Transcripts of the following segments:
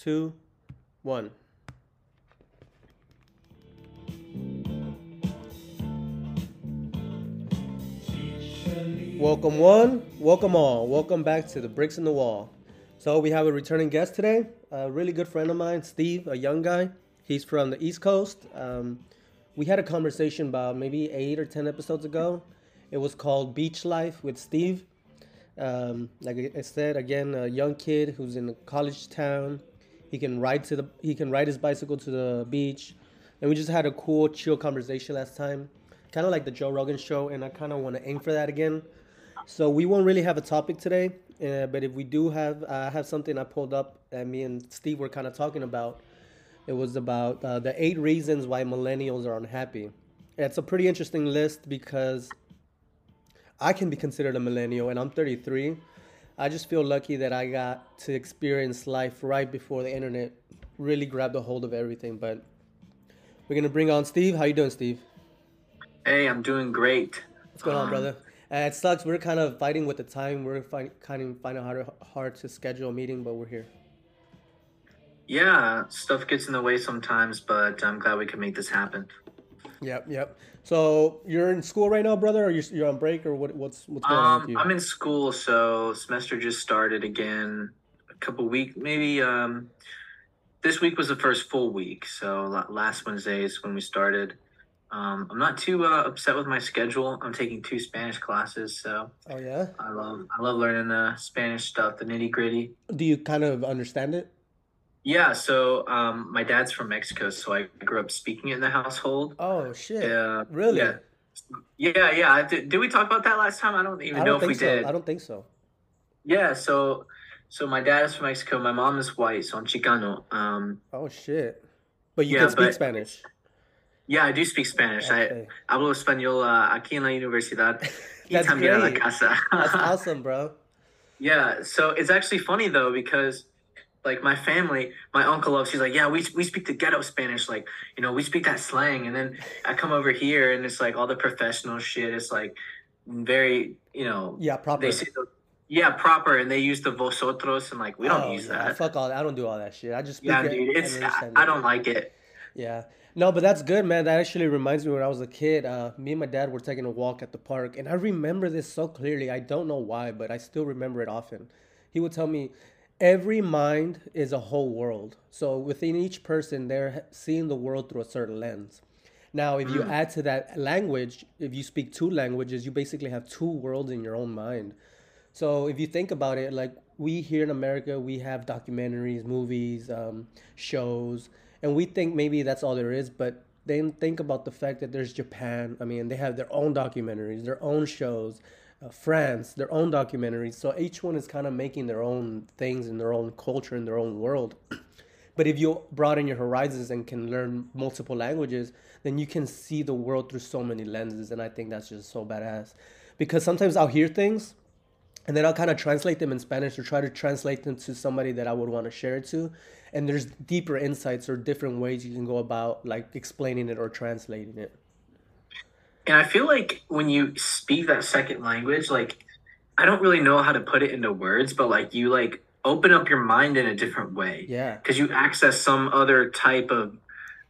two, one. Welcome one, welcome all, welcome back to the Bricks in the Wall. So we have a returning guest today, a really good friend of mine, Steve, a young guy. He's from the East Coast. Um, we had a conversation about maybe eight or ten episodes ago. It was called Beach Life with Steve. Um, like I said, again, a young kid who's in a college town. He can ride to the he can ride his bicycle to the beach, and we just had a cool, chill conversation last time, kind of like the Joe Rogan show, and I kind of want to aim for that again. So we won't really have a topic today, uh, but if we do have, I uh, have something I pulled up that me and Steve were kind of talking about. It was about uh, the eight reasons why millennials are unhappy. It's a pretty interesting list because I can be considered a millennial, and I'm 33. I just feel lucky that I got to experience life right before the internet really grabbed a hold of everything. But we're gonna bring on Steve. How you doing, Steve? Hey, I'm doing great. What's going um, on, brother? Uh, it sucks. We're kind of fighting with the time. We're find, kind of finding hard hard to schedule a meeting, but we're here. Yeah, stuff gets in the way sometimes, but I'm glad we can make this happen. Yep, yep. So you're in school right now, brother, or you're, you're on break, or what, what's what's going um, on with you? I'm in school, so semester just started again. A couple week, maybe. Um, this week was the first full week, so last Wednesday is when we started. Um, I'm not too uh, upset with my schedule. I'm taking two Spanish classes, so oh yeah, I love I love learning the Spanish stuff, the nitty gritty. Do you kind of understand it? Yeah, so um, my dad's from Mexico, so I grew up speaking in the household. Oh shit! Yeah, really? Yeah, yeah, yeah. Did, did we talk about that last time? I don't even I don't know if we so. did. I don't think so. Yeah, so so my dad is from Mexico. My mom is white, so I'm Chicano. Um, oh shit! But you yeah, can speak but, Spanish. Yeah, I do speak Spanish. Okay. I hablo español uh, aquí en la universidad y también en la casa. That's awesome, bro. Yeah, so it's actually funny though because like my family, my uncle loves. He's like, yeah, we we speak the ghetto Spanish, like you know, we speak that slang. And then I come over here, and it's like all the professional shit. It's like very, you know, yeah, proper. They say the, yeah, proper, and they use the vosotros, and like we don't oh, use yeah, that. Fuck all. I don't do all that shit. I just yeah, dude. It's I, I, don't like it. Yeah. No, but that's good, man. That actually reminds me when I was a kid. Uh, me and my dad were taking a walk at the park, and I remember this so clearly. I don't know why, but I still remember it often. He would tell me, every mind is a whole world. So within each person, they're seeing the world through a certain lens. Now, if you mm. add to that language, if you speak two languages, you basically have two worlds in your own mind. So if you think about it, like we here in America, we have documentaries, movies, um, shows, and we think maybe that's all there is. But then think about the fact that there's Japan. I mean, they have their own documentaries, their own shows uh, France, their own documentaries. So each one is kind of making their own things in their own culture, in their own world. but if you broaden your horizons and can learn multiple languages, then you can see the world through so many lenses. And I think that's just so badass. Because sometimes I'll hear things and then I'll kind of translate them in Spanish or try to translate them to somebody that I would want to share it to. And there's deeper insights or different ways you can go about like explaining it or translating it. And I feel like when you speak that second language, like I don't really know how to put it into words, but like you like open up your mind in a different way. Yeah. Because you access some other type of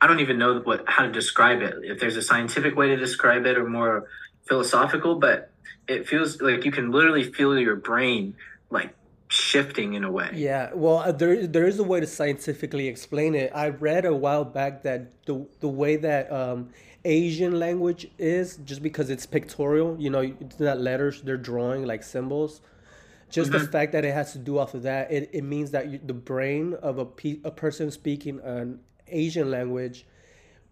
I don't even know what how to describe it. If there's a scientific way to describe it or more philosophical, but it feels like you can literally feel your brain like shifting in a way. Yeah, well, uh, there there is a way to scientifically explain it. I read a while back that the the way that um, Asian language is just because it's pictorial. You know, it's not letters; they're drawing like symbols. Just mm-hmm. the fact that it has to do off of that, it, it means that you, the brain of a pe- a person speaking an Asian language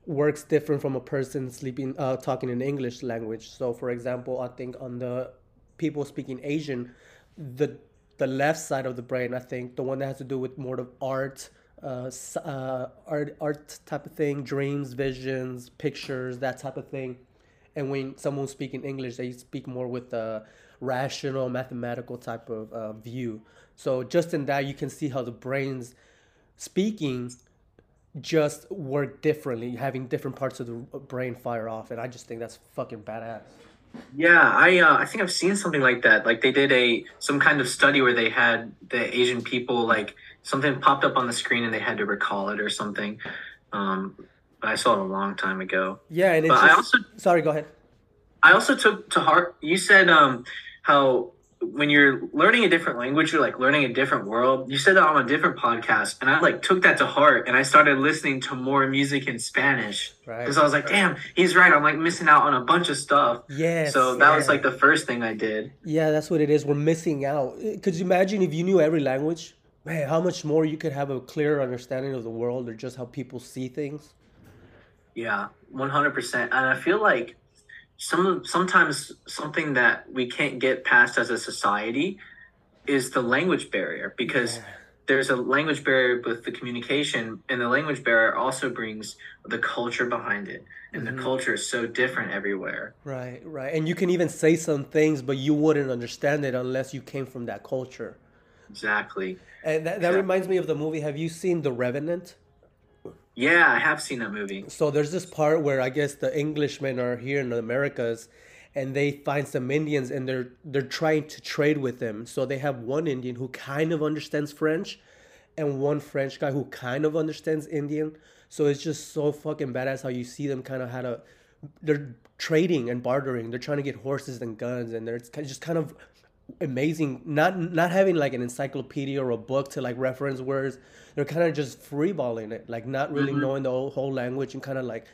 works different from a person sleeping uh, talking in English language. So, for example, I think on the people speaking Asian, the the left side of the brain, I think the one that has to do with more of art uh, uh, art art type of thing, dreams, visions, pictures, that type of thing. And when someone's speaking English, they speak more with a rational, mathematical type of uh, view. So just in that, you can see how the brains speaking just work differently, having different parts of the brain fire off, and I just think that's fucking badass. Yeah, I uh, I think I've seen something like that. Like they did a some kind of study where they had the Asian people like something popped up on the screen and they had to recall it or something. Um, but I saw it a long time ago. Yeah, and it's But just, I also sorry, go ahead. I also took to heart. You said um, how when you're learning a different language, you're like learning a different world. You said that on a different podcast, and I like took that to heart, and I started listening to more music in Spanish Right. because I was like, "Damn, he's right. I'm like missing out on a bunch of stuff." Yeah. so that was like the first thing I did. Yeah, that's what it is. We're missing out. Could you imagine if you knew every language? Man, how much more you could have a clearer understanding of the world or just how people see things. Yeah, one hundred percent. And I feel like some sometimes something that we can't get past as a society is the language barrier because Yeah. there's a language barrier with the communication, and the language barrier also brings the culture behind it, and Mhm. the culture is so different everywhere. Right, right. And you can even say some things, but you wouldn't understand it unless you came from that culture. Exactly. And that, that Yeah. reminds me of the movie. Have you seen The Revenant? Yeah, I have seen that movie. So there's this part where I guess the Englishmen are here in the Americas and they find some Indians and they're they're trying to trade with them. So they have one Indian who kind of understands French and one French guy who kind of understands Indian. So it's just so fucking badass how you see them kind of how to they're trading and bartering. They're trying to get horses and guns and they're it's just kind of amazing not not having like an encyclopedia or a book to like reference words they're kind of just freeballing it like not really Mhm. knowing the whole, whole language and kind of like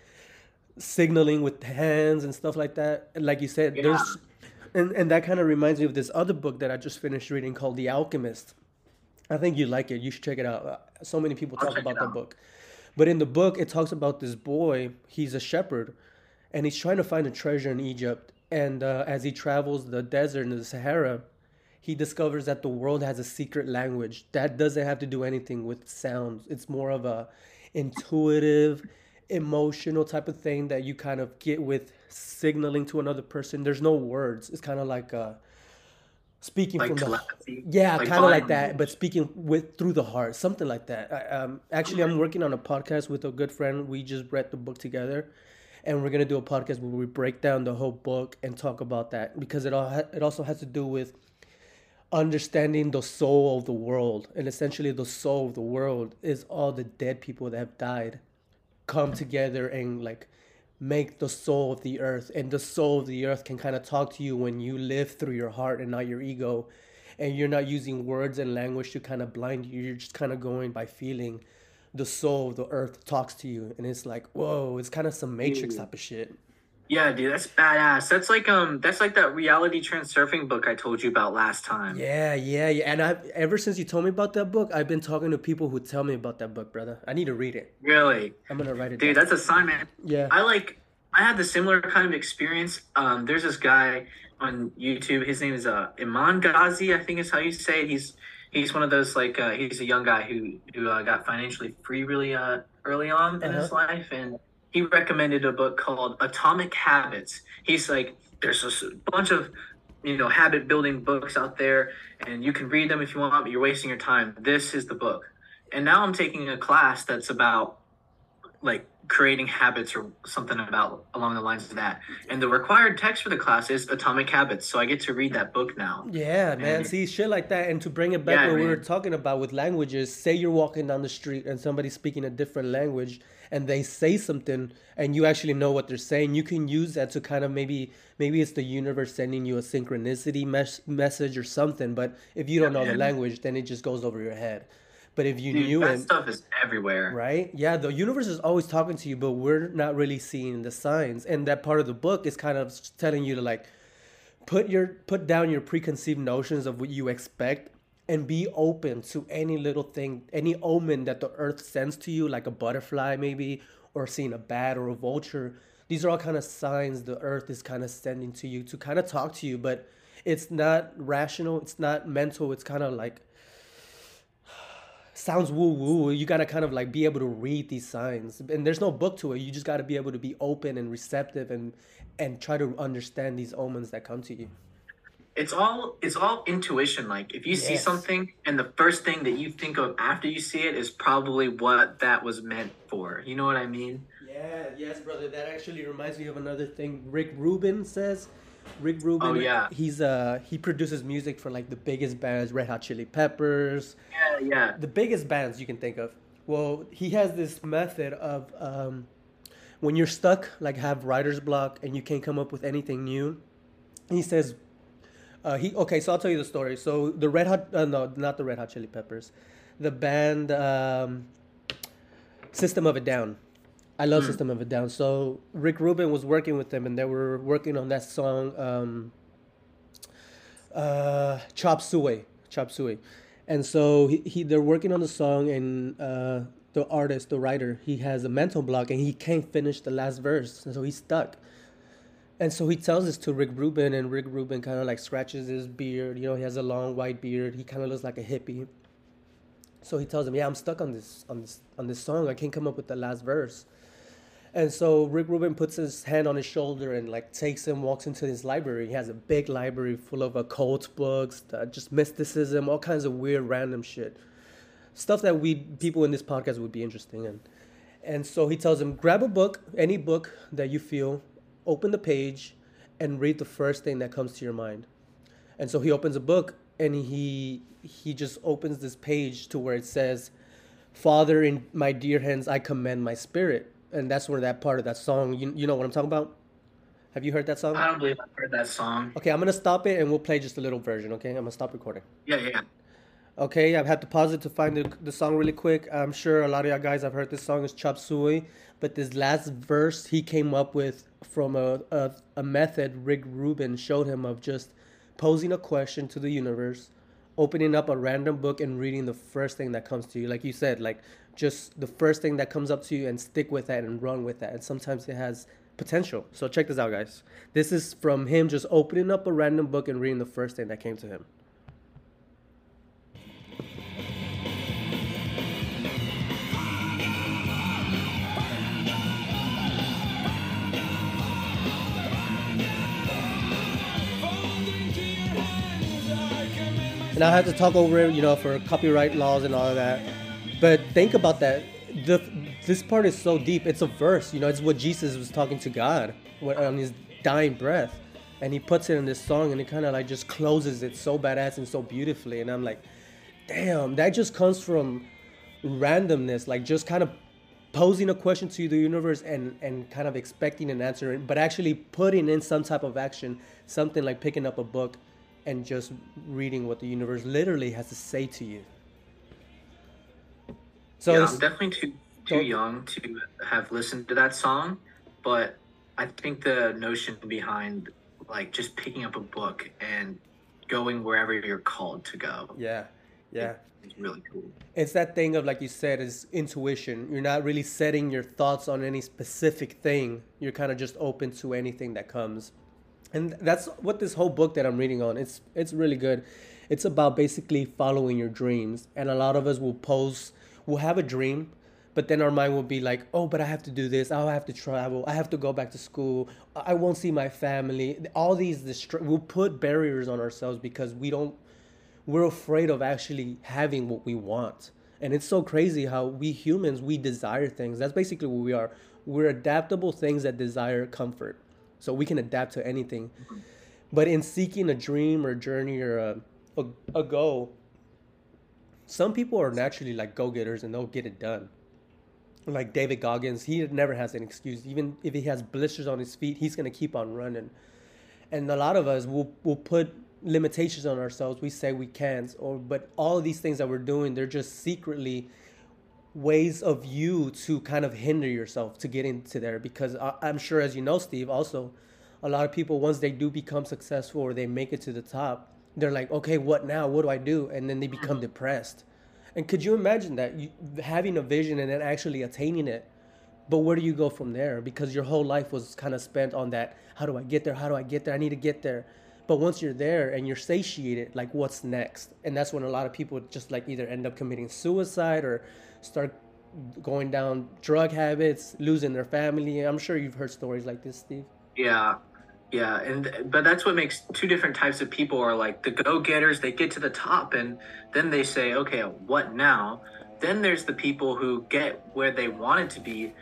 signaling with hands and stuff like that. And like you said there's and, and that kind of reminds me of this other book that i just finished reading called the alchemist. I think you like it. You should check it out. Uh, so many people talk about that book. But in the book it talks about this boy he's a shepherd and he's trying to find a treasure in Egypt. And uh, as he travels the desert in the Sahara, he discovers that the world has a secret language that doesn't have to do anything with sounds. It's more of a intuitive, emotional type of thing that you kind of get with signaling to another person. There's no words. It's kind of like uh, speaking Like from the telepathy. yeah, Like kind of like that, but speaking with through the heart, something like that. I, um, actually, I'm working on a podcast with a good friend. We just read the book together, and we're gonna do a podcast where we break down the whole book and talk about that because it all ha- it also has to do with understanding the soul of the world, and essentially the soul of the world is all the dead people that have died come together and like make the soul of the earth and the soul of the earth can kind of talk to you when you live through your heart and not your ego and you're not using words and language to kind of blind you you're just kind of going by feeling the soul of the earth talks to you and it's like whoa it's kind of some matrix type of shit Yeah, dude, that's badass. That's like um, that's like that reality transurfing book I told you about last time. yeah yeah yeah and i ever since you told me about that book i've been talking to people who tell me about that book brother i need to read it Really, i'm gonna write it dude, down that's a sign, man. yeah I like I had the similar kind of experience. Um, there's this guy on YouTube. His name is uh, Iman Gadzhi, I think is how you say it. He's he's one of those like uh, he's a young guy who who uh, got financially free really uh, early on in his life, and he recommended a book called Atomic Habits. He's like, there's a bunch of you know habit building books out there, and you can read them if you want, but you're wasting your time. This is the book. And now I'm taking a class that's about like creating habits or something about along the lines of that. And the required text for the class is Atomic Habits, so I get to read that book now. Yeah, man. And- See, shit like that. And to bring it back Yeah, what we were talking about with languages, say you're walking down the street and somebody's speaking a different language and they say something and you actually know what they're saying, you can use that to kind of maybe maybe it's the universe sending you a synchronicity mes- message or something. But if you don't Yeah, know the language, then it just goes over your head. But if you Dude, knew that it, stuff is everywhere. right? Yeah, the universe is always talking to you, but we're not really seeing the signs. And that part of the book is kind of telling you to like put your put down your preconceived notions of what you expect and be open to any little thing, any omen that the earth sends to you, like a butterfly maybe, or seeing a bat or a vulture. These are all kind of signs the earth is kind of sending to you to kind of talk to you, but it's not rational, it's not mental, it's kind of like sounds woo woo. You gotta kind of like be able to read these signs, and there's no book to it. You just gotta be able to be open and receptive and and try to understand these omens that come to you. It's all it's all intuition. Like if you see something and the first thing that you think of after you see it is probably what that was meant for. You know what I mean? Yeah, yes, brother. That actually reminds me of another thing Rick Rubin says. Rick Rubin. Oh, yeah. He's uh he produces music for like the biggest bands, Red Hot Chili Peppers, Yeah, yeah. the biggest bands you can think of. Well, he has this method of um, when you're stuck, like have writer's block, and you can't come up with anything new. He says, uh, he okay. So I'll tell you the story. So the Red Hot, uh, no, not the Red Hot Chili Peppers, the band um, System of a Down. I love System of a Down. So Rick Rubin was working with them, and they were working on that song. Um, uh, Chop Suey, Chop Suey, and so he, he they're working on the song, and uh, the artist, the writer, he has a mental block, and he can't finish the last verse, and so he's stuck. And so he tells this to Rick Rubin, and Rick Rubin kind of like scratches his beard. You know, he has a long white beard. He kind of looks like a hippie. So he tells him, "Yeah, I'm stuck on this on this on this song. I can't come up with the last verse." And so Rick Rubin puts his hand on his shoulder and like takes him, walks into his library. He has a big library full of occult books, uh, just mysticism, all kinds of weird, random shit, stuff that we people in this podcast would be interested in. And so he tells him, grab a book, any book that you feel, open the page, and read the first thing that comes to your mind. And so he opens a book and he he just opens this page to where it says, "Father, in my dear hands, I commend my spirit." And that's where that part of that song, you, you know what I'm talking about? Have you heard that song? I don't believe I've heard that song. Okay, I'm gonna stop it and we'll play just a little version. Okay, I'm gonna stop recording. Yeah, yeah. Okay, I've had to pause it to find the, the song really quick. I'm sure a lot of y'all guys have heard this song. It's Chop Suey, but this last verse he came up with from a, a, a method Rick Rubin showed him of just posing a question to the universe, opening up a random book and reading the first thing that comes to you. Like you said, like just the first thing that comes up to you and stick with that and run with that. And sometimes it has potential. So check this out, guys. This is from him just opening up a random book and reading the first thing that came to him. and I had to talk over it, you know, for copyright laws and all of that. But think about that. The this part is so deep. It's a verse, you know. It's what Jesus was talking to God on his dying breath, and he puts it in this song, and it kind of like just closes it so badass and so beautifully. And I'm like, damn, that just comes from randomness, like just kind of posing a question to the universe and and kind of expecting an answer, but actually putting in some type of action, something like picking up a book and just reading what the universe literally has to say to you. So yeah, it's- I'm definitely too too so- young to have listened to that song, but I think the notion behind like just picking up a book and going wherever you're called to go yeah, yeah. is really cool. It's that thing of like you said is intuition. You're not really setting your thoughts on any specific thing. You're kind of just open to anything that comes. And that's what this whole book that I'm reading on. It's it's really good. It's about basically following your dreams. And a lot of us will pose we'll have a dream, but then our mind will be like, "Oh, but I have to do this. Oh, I have to travel. I have to go back to school. I I won't see my family." All these distra- we'll put barriers on ourselves because we don't we're afraid of actually having what we want. And it's so crazy how we humans we desire things. That's basically what we are. We're adaptable things that desire comfort. So we can adapt to anything. But in seeking a dream or journey or a, a, a goal, some people are naturally like go-getters and they'll get it done. Like David Goggins, he never has an excuse. Even if he has blisters on his feet, he's gonna keep on running and a lot of us will will put limitations on ourselves we say we can't or but all of these things that we're doing they're just secretly ways of you to kind of hinder yourself to get into there because I, i'm sure as you know steve also a lot of people once they do become successful or they make it to the top they're like okay what now what do i do and then they become mm-hmm. depressed and could you imagine that you, having a vision and then actually attaining it but where do you go from there? Because your whole life was kind of spent on that. How do I get there? How do I get there? I need to get there. But once you're there and you're satiated, like what's next? And that's when a lot of people just like either end up committing suicide or start going down drug habits, losing their family. I'm sure you've heard stories like this, Steve. Yeah. Yeah, and but that's what makes two different types of people are like the go-getters, they get to the top and then they say, "Okay, what now?" Then there's the people who get where they wanted to be,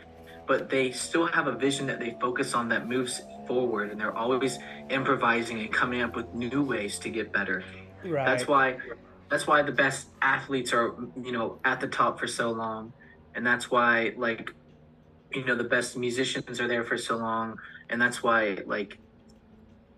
but they still have a vision that they focus on that moves forward and they're always improvising and coming up with new ways to get better. Right. That's why that's why the best athletes are you know at the top for so long and that's why like you know the best musicians are there for so long and that's why like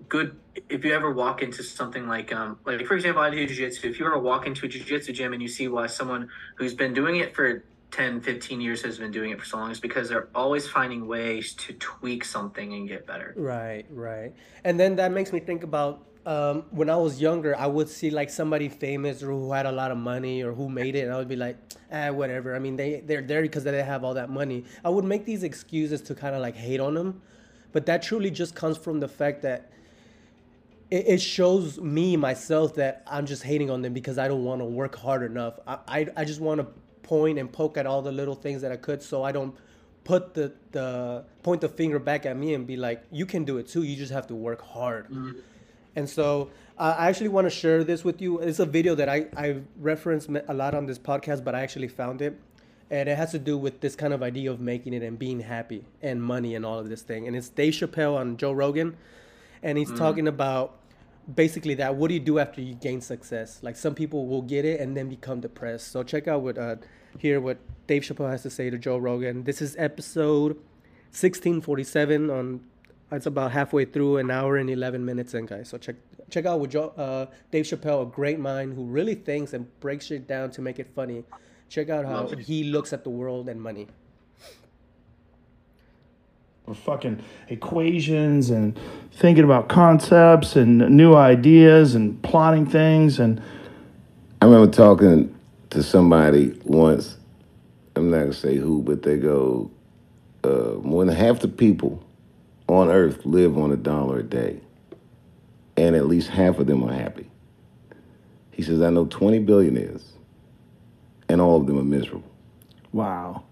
good if you ever walk into something like um like for example I do jiu-jitsu if you ever walk into a jiu-jitsu gym and you see why someone who's been doing it for 10 15 years has been doing it for so long is because they're always finding ways to tweak something and get better Right, right. And then that makes me think about um, when I was younger, I would see like somebody famous or who had a lot of money or who made it, and I would be like, ah, whatever. I mean, they they're there because they have all that money. I would make these excuses to kind of like hate on them, but that truly just comes from the fact that it, it shows me myself that I'm just hating on them because I don't want to work hard enough. I I, I just want to point and poke at all the little things that I could, so I don't put the the point the finger back at me and be like, you can do it too. You just have to work hard. And so uh, I actually want to share this with you. It's a video that I, I reference a lot on this podcast, but I actually found it. And it has to do with this kind of idea of making it and being happy and money and all of this thing. And it's Dave Chappelle on Joe Rogan. And he's talking about basically that what do you do after you gain success? Like some people will get it and then become depressed. So check out what, uh, hear what Dave Chappelle has to say to Joe Rogan. This is episode 1647 on it's about halfway through an hour and 11 minutes in guys so check check out with Joe, uh, dave chappelle a great mind who really thinks and breaks shit down to make it funny check out how he looks at the world and money fucking equations and thinking about concepts and new ideas and plotting things and I remember talking to somebody once. I'm not gonna say who, but they go, uh, more than half the people on Earth live on a dollar a day, and at least half of them are happy. He says, I know 20 billionaires, and all of them are miserable. wow.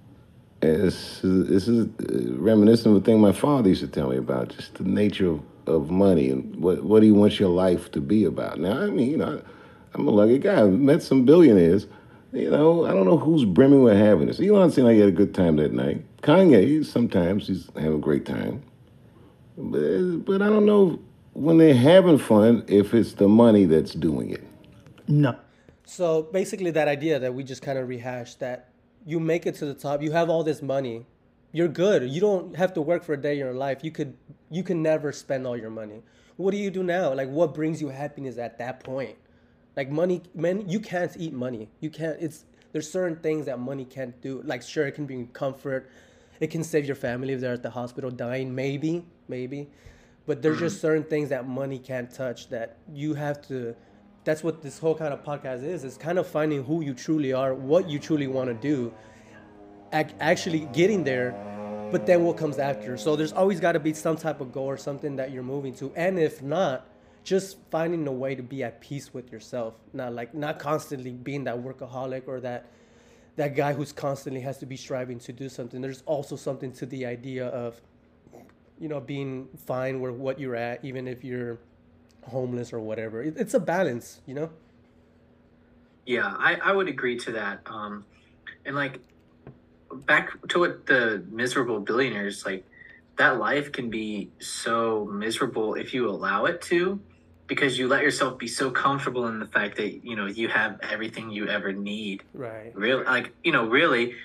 And This is, this is uh, reminiscent of a thing my father used to tell me about, just the nature of, of money and what, what he wants your life to be about. Now, I mean, you know, I'm a lucky guy. I've met some billionaires. You know, I don't know who's brimming with happiness. Elon seemed like he had a good time that night. Kanye, sometimes he's having a great time. But, but I don't know when they're having fun if it's the money that's doing it. No. so basically that idea that we just kind of rehashed that you make it to the top you have all this money you're good. You don't have to work for a day in your life. You could you can never spend all your money. What do you do now? Like what brings you happiness at that point? Like money man you can't eat money. You can't it's there's certain things that money can't do. Like sure it can bring comfort. It can save your family if they're at the hospital dying maybe maybe. But there's mm-hmm. just certain things that money can't touch that you have to that's what this whole kind of podcast is is kind of finding who you truly are what you truly want to do ac- actually getting there but then what comes after. So there's always got to be some type of goal or something that you're moving to and if not just finding a way to be at peace with yourself. Not like not constantly being that workaholic or that that guy who's constantly has to be striving to do something. There's also something to the idea of you know being fine where what you're at even if you're homeless or whatever. It, it's a balance you know? Yeah, I, I would agree to that. Um, and like back to what the miserable billionaires like that life can be so miserable if you allow it to because you let yourself be so comfortable in the fact that you know you have everything you ever need. Right. Really like you know really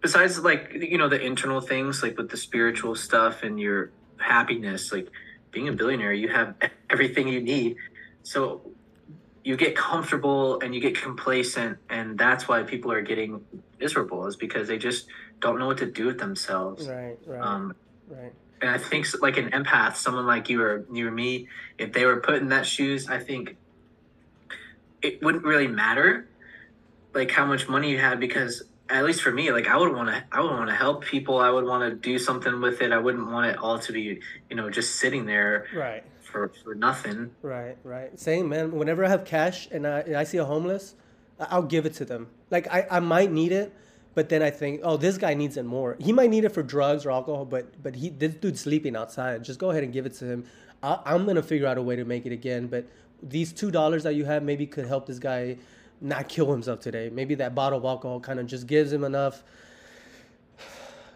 besides like you know the internal things like with the spiritual stuff and your happiness like being a billionaire you have everything you need. So you get comfortable and you get complacent and that's why people are getting miserable is because they just don't know what to do with themselves. Right right um right. and I think like an empath, someone like you or you or me, if they were put in that shoes, I think it wouldn't really matter like how much money you had because at least for me, like I would want to, I would want to help people. I would want to do something with it. I wouldn't want it all to be, you know, just sitting there right for for nothing. Right, right. Same, man. Whenever I have cash and I, and I see a homeless, I'll give it to them. Like, I, I might need it, but then I think, oh, this guy needs it more. He might need it for drugs or alcohol, but but he this dude's sleeping outside. Just go ahead and give it to him. I, I'm gonna figure out a way to make it again. But these two dollars that you have maybe could help this guy not kill himself today. Maybe that bottle of alcohol kind of just gives him enough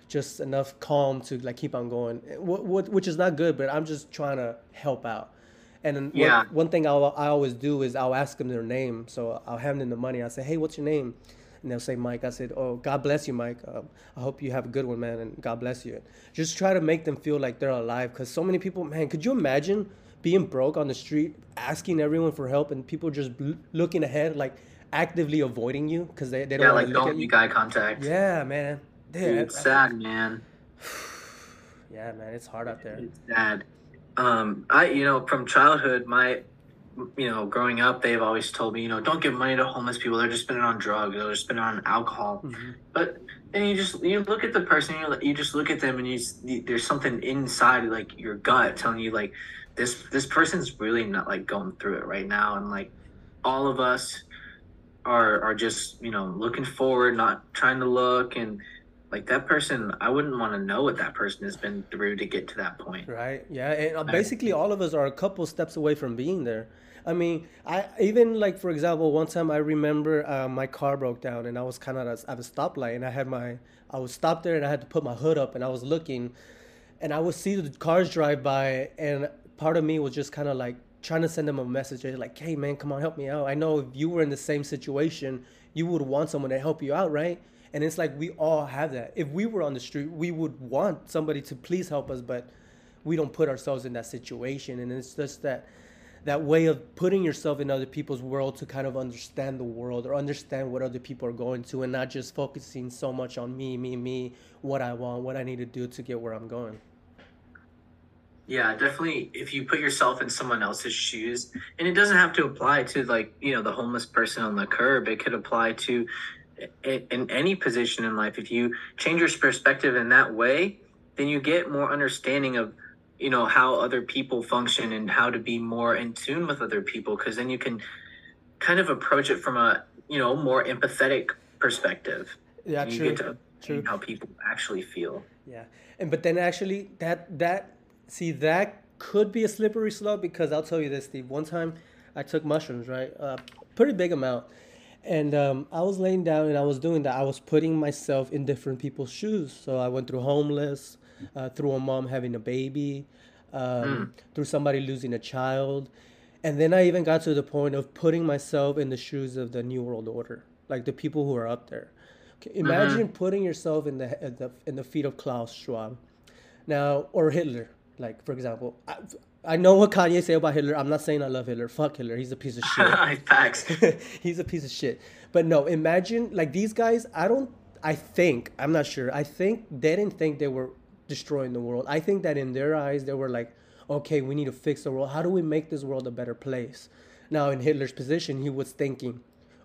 just enough calm to like keep on going, what, what, which is not good. But I'm just trying to help out. And then Yeah. one, one thing I'll, I always do is I'll ask them their name. So I'll hand them the money. I'll say, hey, what's your name? And they'll say Mike. I said, oh, God bless you, Mike. Um, I hope you have a good one, man, and God bless you. Just try to make them feel like they're alive, because so many people, man, could you imagine being broke on the street, asking everyone for help, and people just looking ahead, like actively avoiding you because they, they don't Yeah, want like don't make eye contact. Yeah, man. Dude, It's sad, man. yeah, man, it's hard out there. It's sad. Um, I, you know, from childhood, my, you know, growing up, they've always told me, you know, don't give money to homeless people. They're just spending it on drugs. They're just spending it on alcohol. Mhm. But then you just you look at the person, you you just look at them, and you, you there's something inside like your gut telling you like this this person's really not like going through it right now, and like all of us are are just you know looking forward, not trying to look, and like that person, I wouldn't want to know what that person has been through to get to that point. Right. Yeah. And uh, basically, all of us are a couple steps away from being there. I mean, I even like for example, one time I remember uh, my car broke down and I was kind of at at a stoplight and I had my I was stopped there and I had to put my hood up and I was looking, and I would see the cars drive by and part of me was just kind of like trying to send them a message like, hey man, come on, help me out. I know if you were in the same situation, you would want someone to help you out, right? And it's like we all have that. If we were on the street, we would want somebody to please help us, but we don't put ourselves in that situation and it's just that that way of putting yourself in other people's world to kind of understand the world or understand what other people are going to and not just focusing so much on me me me what i want what i need to do to get where i'm going Yeah, definitely. If you put yourself in someone else's shoes, and it doesn't have to apply to like you know the homeless person on the curb. It could apply to in, in any position in life. If you change your perspective in that way, then you get more understanding of you know how other people function and how to be more in tune with other people. Because then you can kind of approach it from a you know more empathetic perspective. yeah And you true get to true how people actually feel. Yeah, and but then actually that that see that could be a slippery slope because I'll tell you this, Steve. One time I took mushrooms, right, a pretty big amount, and um, I was laying down and I was doing that. I was putting myself in different people's shoes. So I went through homeless, uh, through a mom having a baby, um, through somebody losing a child, and then I even got to the point of putting myself in the shoes of the New World Order, like the people who are up there. Okay, imagine putting yourself in the, in the in the feet of Klaus Schwab, now or Hitler. Like for example, I, I know what Kanye say about Hitler. I'm not saying I love Hitler. Fuck Hitler. He's a piece of shit. Facts. He's a piece of shit. But no, imagine like these guys. I don't. I think I'm not sure. I think they didn't think they were destroying the world. I think that in their eyes they were like, okay, we need to fix the world. How do we make this world a better place? Now in Hitler's position, he was thinking,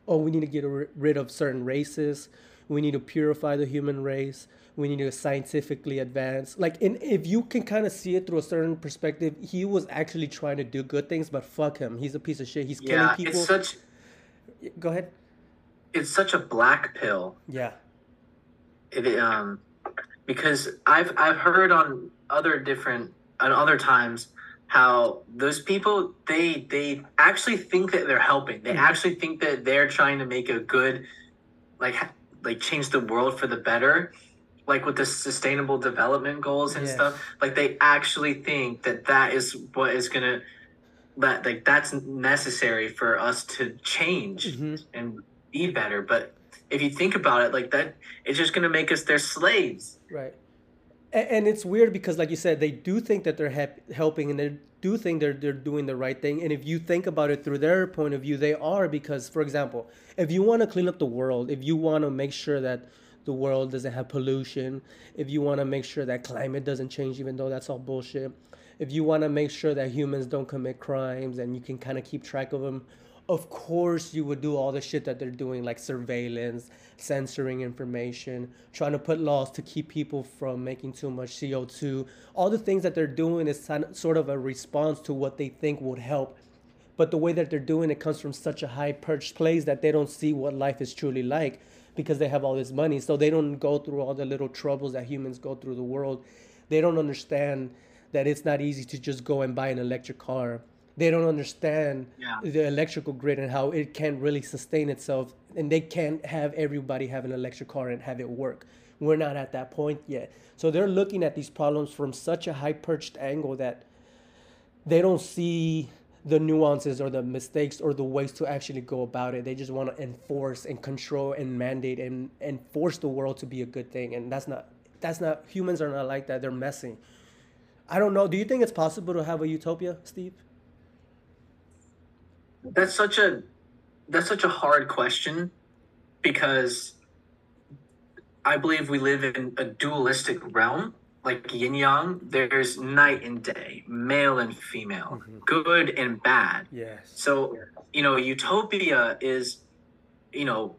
oh, we need to get rid of certain races. We need to purify the human race. We need to scientifically advance. Like, in, if you can kind of see it through a certain perspective, he was actually trying to do good things, but fuck him. He's a piece of shit. He's killing yeah, people. it's such Go ahead. it's such a black pill. Yeah. It um because I've I've heard on other different on other times how those people they they actually think that they're helping. They actually think that they're trying to make a good like like change the world for the better. Like with the sustainable development goals and Yes. stuff, like they actually think that that is what is gonna that like that's necessary for us to change Mhm. and be better. But if you think about it like that, it's just gonna make us their slaves. Right. And, and it's weird because, like you said, they do think that they're helping and they do think they're, they're doing the right thing. And if you think about it through their point of view, they are because, for example, if you want to clean up the world, if you want to make sure that the world doesn't have pollution, if you want to make sure that climate doesn't change, even though that's all bullshit, if you want to make sure that humans don't commit crimes and you can kind of keep track of them, of course you would do all the shit that they're doing, like surveillance, censoring information, trying to put laws to keep people from making too much CO2. All the things that they're doing is sort of a response to what they think would help. But the way that they're doing it comes from such a high perched place that they don't see what life is truly like because they have all this money. So they don't go through all the little troubles that humans go through the world. They don't understand that it's not easy to just go and buy an electric car. They don't understand Yeah. the electrical grid and how it can't really sustain itself. And they can't have everybody have an electric car and have it work. we're not at that point yet. So they're looking at these problems from such a high perched angle that they don't see the nuances or the mistakes or the ways to actually go about it. They just want to enforce and control and mandate and, and force the world to be a good thing. And that's not that's not humans are not like that. They're messy. I don't know. Do you think it's possible to have a utopia, Steve? That's such a that's such a hard question because I believe we live in a dualistic realm, like yin yang. There's night and day, male and female, mm-hmm. good and bad. Yes. So you know, utopia is, you know,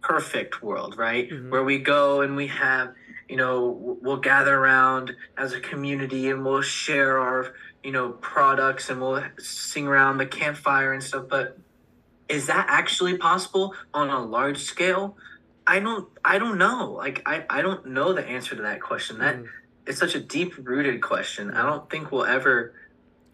perfect world, right? Mm-hmm. Where we go and we have, you know, we'll gather around as a community and we'll share our, you know, products and we'll sing around the campfire and stuff. But is that actually possible on a large scale? I don't I don't know. Like I, I don't know the answer to that question. That mm. It's such a deep rooted question. I don't think we'll ever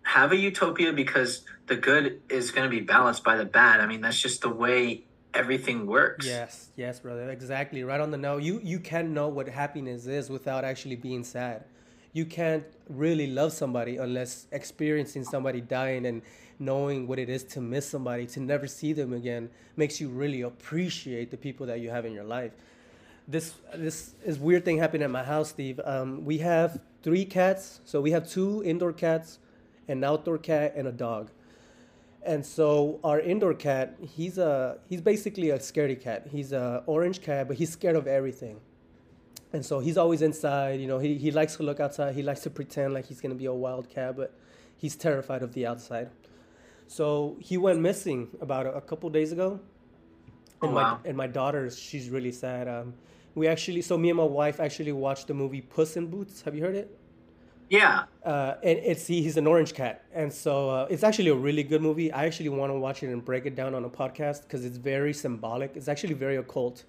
have a utopia because the good is going to be balanced by the bad. I mean, that's just the way everything works. Yes, yes, brother. Exactly. Right on the note. You you can't know what happiness is without actually being sad. You can't really love somebody unless experiencing somebody dying and knowing what it is to miss somebody, to never see them again, makes you really appreciate the people that you have in your life. This this is weird thing happened at my house, Steve. Um, we have three cats, so we have two indoor cats, an outdoor cat, and a dog. And so our indoor cat, he's a he's basically a scaredy cat. He's a orange cat, but he's scared of everything. And so he's always inside. You know, he, he likes to look outside. He likes to pretend like he's gonna be a wild cat, but he's terrified of the outside. So he went missing about a, a couple days ago. And oh, wow. my and my daughter, she's really sad. Um, we actually, so me and my wife actually watched the movie Puss in Boots. Have you heard it? Yeah. Uh, and it's he, he's an orange cat, and so uh, it's actually a really good movie. I actually want to watch it and break it down on a podcast because it's very symbolic. It's actually very occult.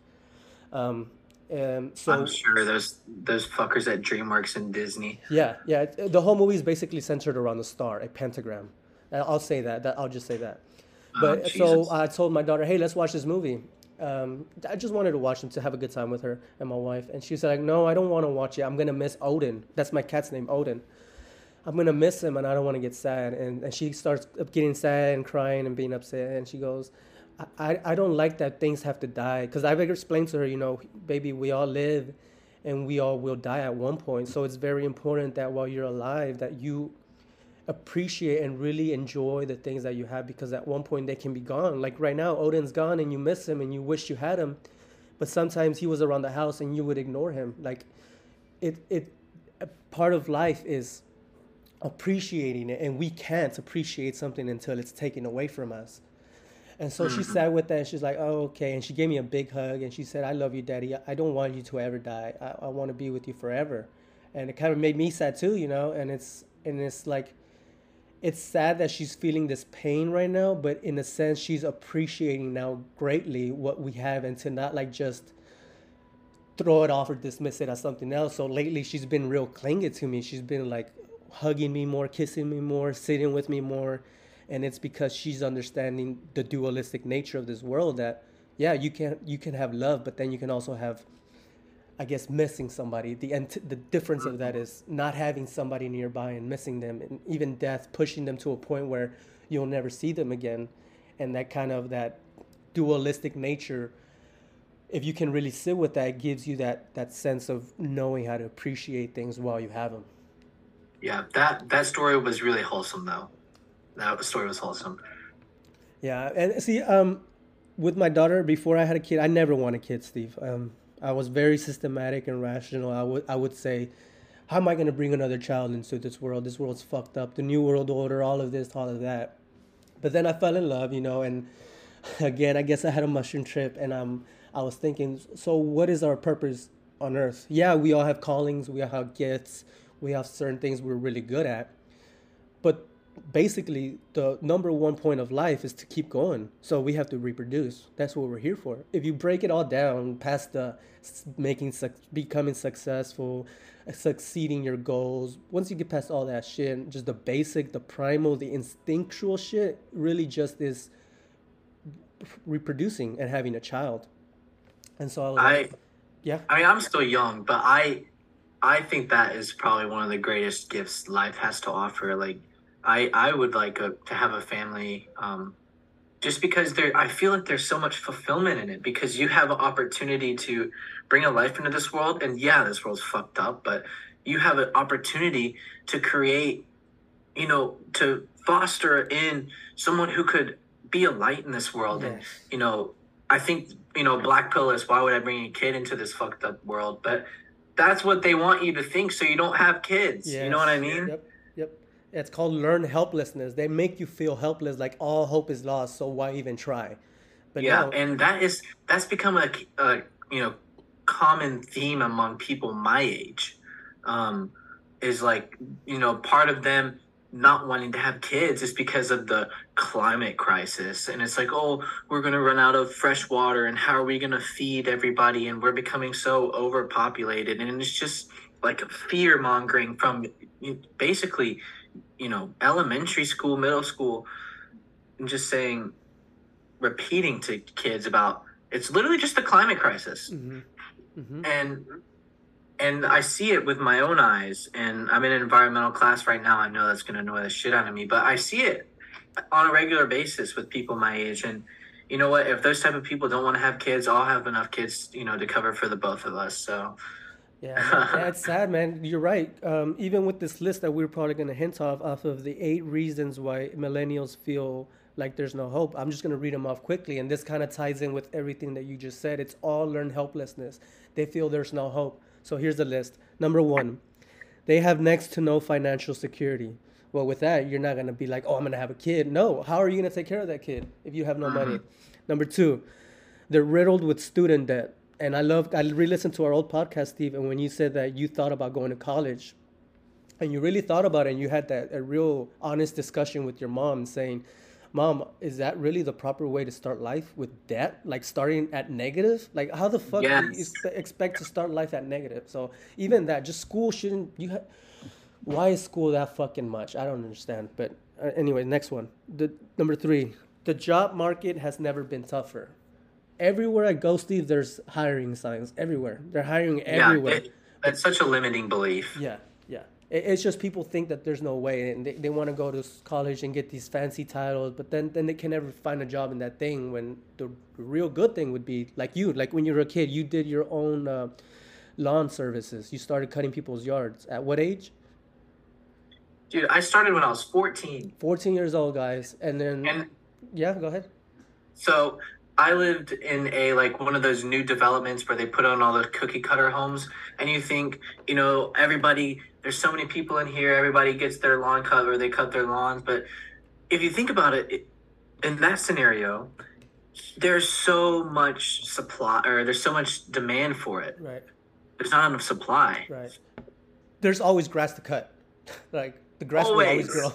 Um, and so I'm sure those those fuckers at DreamWorks and Disney. Yeah, yeah. The whole movie is basically centered around a star, a pentagram. I'll say that. that I'll just say that. Oh, but oh, so I told my daughter, "Hey, let's watch this movie." Um, I just wanted to watch them to have a good time with her and my wife. And she said, like, "No, I don't want to watch it. I'm gonna miss Odin. That's my cat's name, Odin. I'm gonna miss him, and I don't want to get sad." And, and she starts getting sad and crying and being upset. And she goes, "I, I don't like that things have to die." Because I've explained to her, you know, baby, we all live, and we all will die at one point. So it's very important that while you're alive, that you appreciate and really enjoy the things that you have because at one point they can be gone. Like right now, Odin's gone and you miss him and you wish you had him, but sometimes he was around the house and you would ignore him. Like it, it, part of life is appreciating it, and we can't appreciate something until it's taken away from us. And so she mm-hmm. sat with that and she's like, oh, okay. And she gave me a big hug and she said, I love you, daddy. I don't want you to ever die. I, I want to be with you forever. And it kind of made me sad too, you know? And it's, and it's like, it's sad that she's feeling this pain right now, but in a sense, she's appreciating now greatly what we have and to not like just throw it off or dismiss it as something else. So lately, she's been real clingy to me. She's been like hugging me more, kissing me more, sitting with me more. And it's because she's understanding the dualistic nature of this world that, yeah, you can you can have love, but then you can also have I guess missing somebody. The ent- the difference of that is not having somebody nearby and missing them, and even death pushing them to a point where you'll never see them again, and that kind of that dualistic nature. If you can really sit with that, gives you that that sense of knowing how to appreciate things while you have them. Yeah, that that story was really wholesome, though. That story was wholesome. Yeah, and see, um, with my daughter, before I had a kid, I never wanted kids, Steve. Um, I was very systematic and rational. I would I would say, how am I going to bring another child into this world? This world's fucked up. The new world order, all of this, all of that. But then I fell in love, you know, and again, I guess I had a mushroom trip, and um, I was thinking, so what is our purpose on Earth? Yeah, we all have callings, we all have gifts, we have certain things we're really good at, but basically the number one point of life is to keep going so we have to reproduce that's what we're here for if you break it all down past the making becoming successful uh, succeeding your goals once you get past all that shit just the basic the primal the instinctual shit really just is reproducing and having a child and so i was I, like Yeah. I mean, I'm still young, but I I think that is probably one of the greatest gifts life has to offer. Like, I I would like a, to have a family, um, just because there I feel like there's so much fulfillment in it because you have an opportunity to bring a life into this world, and yeah, this world's fucked up, but you have an opportunity to create, you know, to foster in someone who could be a light in this world, and you know, I think you know, black pill is why would I bring a kid into this fucked up world, but that's what they want you to think so you don't have kids you know what i Yes. mean Yep. It's called learn helplessness. They make you feel helpless, like all hope is lost. So why even try? But yeah no, and that is that's become a, a you know common theme among people my age um is like you know part of them not wanting to have kids is because of the climate crisis and it's like oh we're going to run out of fresh water and how are we going to feed everybody and we're becoming so overpopulated and it's just like fear mongering from basically you know elementary school middle school and just saying repeating to kids about it's literally just the climate crisis hmm hmm and and I see it with my own eyes. And I'm in an environmental class right now. I know that's going to annoy the shit out of me, but I see it on a regular basis with people my age. And you know what? If those type of people don't want to have kids, I'll have enough kids, you know, to cover for the both of us. So Yeah, that- that's sad, man. You're right. Um, even with this list that we're probably going to hint off, off of the eight reasons why millennials feel like there's no hope, I'm just going to read them off quickly. And this kind of ties in with everything that you just said. It's all learned helplessness. They feel there's no hope. So here's the list. Number one, they have next to no financial security. Well, with that, you're not going to be like, oh, I'm going to have a kid. No. How are you going to take care of that kid if you have no money? Number two, they're riddled with student debt. And I love, I re listened to our old podcast, Steve, and when you said that you thought about going to college and you really thought about it and you had that a real honest discussion with your mom saying, Mom, is that really the proper way to start life with debt? Like starting at negative? Like, how the fuck do you Yes. expect to start life at negative? So, even that, just school shouldn't, you ha- why is school that fucking much? I don't understand. But uh, anyway, next one. The number three, the job market has never been tougher. Everywhere I go, Steve, there's hiring signs everywhere. They're hiring everywhere. yeah, it, that's such a limiting belief. Yeah, yeah. It, it's just people think that there's no way, and they, they want to go to college and get these fancy titles, but then then they can never find a job in that thing. When the real good thing would be like you, like when you were a kid, you did your own uh, lawn services. You started cutting people's yards. At what age? Dude, I started when I was 14. 14 years old, guys. And then And yeah, go ahead. So I lived in a like one of those new developments where they put on all the cookie cutter homes, and you think, you know, everybody. There's so many people in here. Everybody gets their lawn cut or they cut their lawns. But if you think about it, it in that scenario, there's so much supply or there's so much demand for it. Right, There's not enough supply. right. There's always grass to cut. like the grass will always Always. grow.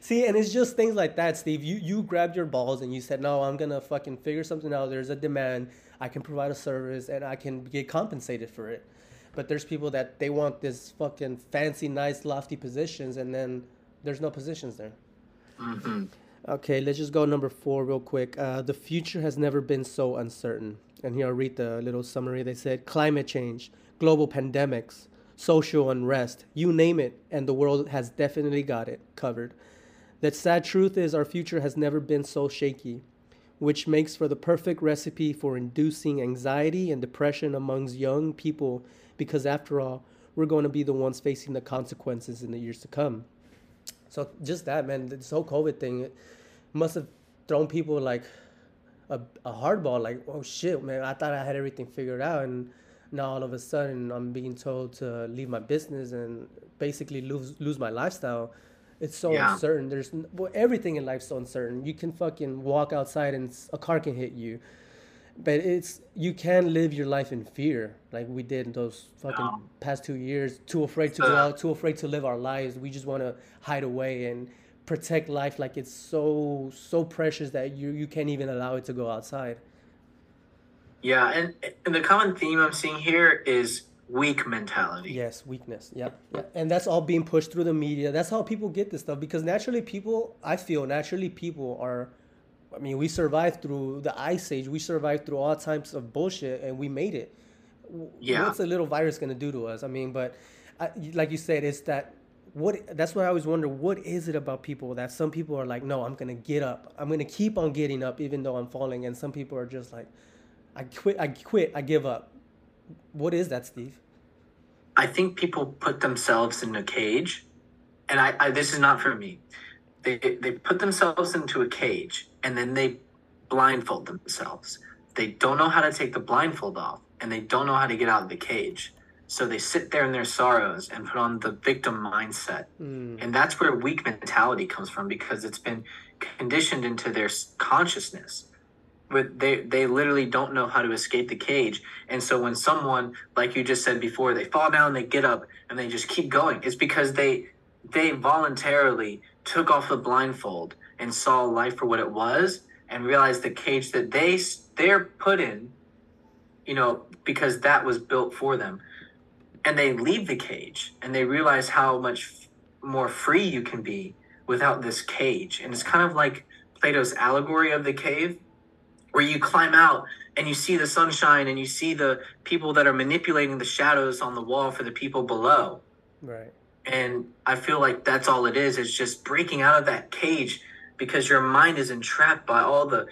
See, and it's just things like that, Steve. You you grabbed your balls and you said, "No, I'm gonna fucking figure something out. There's a demand. I can provide a service and I can get compensated for it." But there's people that they want this fucking fancy, nice, lofty positions, and then there's no positions there. hmm Okay, let's just go number four real quick. Uh, the future has never been so uncertain. And here I'll read the little summary. They said climate change, global pandemics, social unrest, you name it, and the world has definitely got it covered. The sad truth is, our future has never been so shaky, which makes for the perfect recipe for inducing anxiety and depression amongst young people, because after all, we're going to be the ones facing the consequences in the years to come. So just that, man, this whole COVID thing must have thrown people like a, a hardball. Like, oh shit, man, I thought I had everything figured out, and now all of a sudden I'm being told to leave my business and basically lose lose my lifestyle. It's so Yeah. uncertain. There's well, everything in life's so uncertain. You can fucking walk outside and a car can hit you, but it's you can live your life in fear like we did those fucking No. past two years. Too afraid to go out. Too afraid to live our lives. We just want to hide away and protect life like it's so so precious that you you can't even allow it to go outside. Yeah, and and the common theme I'm seeing here is weak mentality. Yes, weakness. Yeah, yeah, and that's all being pushed through the media. That's how people get this stuff because naturally, people. I feel naturally people are I mean, we survived through the ice age. We survived through all types of bullshit, and we made it. Yeah. What's a little virus gonna do to us? I mean, but I, like you said, it's that what. That's what I always wonder what is it about people that some people are like, no, I'm gonna get up. I'm gonna keep on getting up even though I'm falling, and some people are just like, I quit. I quit. I give up. What is that, Steve? I think people put themselves in a cage, and I, I this is not for me. They they put themselves into a cage and then they blindfold themselves. They don't know how to take the blindfold off, and they don't know how to get out of the cage. So they sit there in their sorrows and put on the victim mindset, hmm. and that's where weak mentality comes from because it's been conditioned into their consciousness but they they literally don't know how to escape the cage. And so when someone like you just said before they fall down they get up and they just keep going it's because they they voluntarily took off the blindfold and saw life for what it was and realized the cage that they they're put in you know because that was built for them. And they leave the cage and they realize how much more free you can be without this cage. And it's kind of like plato's allegory of the cave where you climb out and you see the sunshine and you see the people that are manipulating the shadows on the wall for the people below. Right. and i feel like that's all it is. Is just breaking out of that cage because your mind is entrapped by all the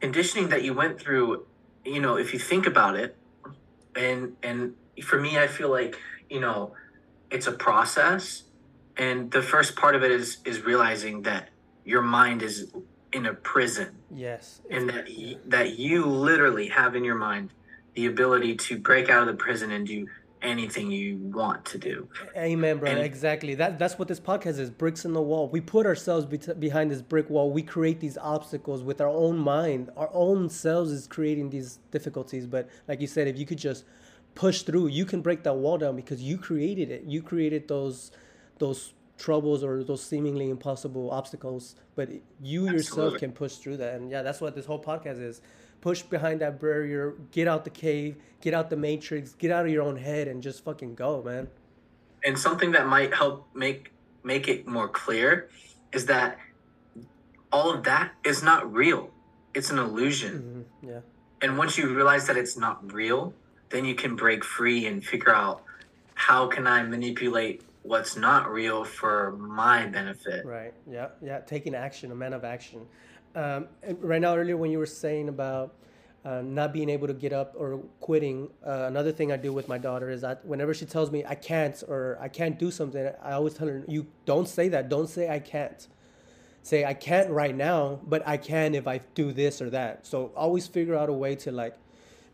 conditioning that you went through you know if you think about it. And and for me i feel like you know it's a process. And the first part of it is is realizing that your mind is in a prison Yes. and that y- that you literally have in your mind the ability to break out of the prison and do anything you want to do. Amen, brother. And- exactly. That that's what this podcast is. Bricks in the wall. We put ourselves bet behind this brick wall. We create these obstacles with our own mind. Our own selves is creating these difficulties. But like you said, if you could just push through, you can break that wall down because you created it. You created those those troubles or those seemingly impossible obstacles. But you yourself can push through that. And yeah, that's what this whole podcast is. Push behind that barrier. Get out the cave. Get out the matrix. Get out of your own head and just fucking go, man. And something that might help make make it more clear is that all of that is not real. It's an illusion. hmm Yeah. And once you realize that it's not real, then you can break free and figure out how can I manipulate what's not real for my benefit. Right. Yeah. Yeah. Taking action, a man of action. Um, right now, earlier when you were saying about uh, not being able to get up or quitting, uh, another thing I do with my daughter is that whenever she tells me I can't or I can't do something, I always tell her, "You don't say that. Don't say I can't. Say I can't right now, but I can if I do this or that." So always figure out a way to like,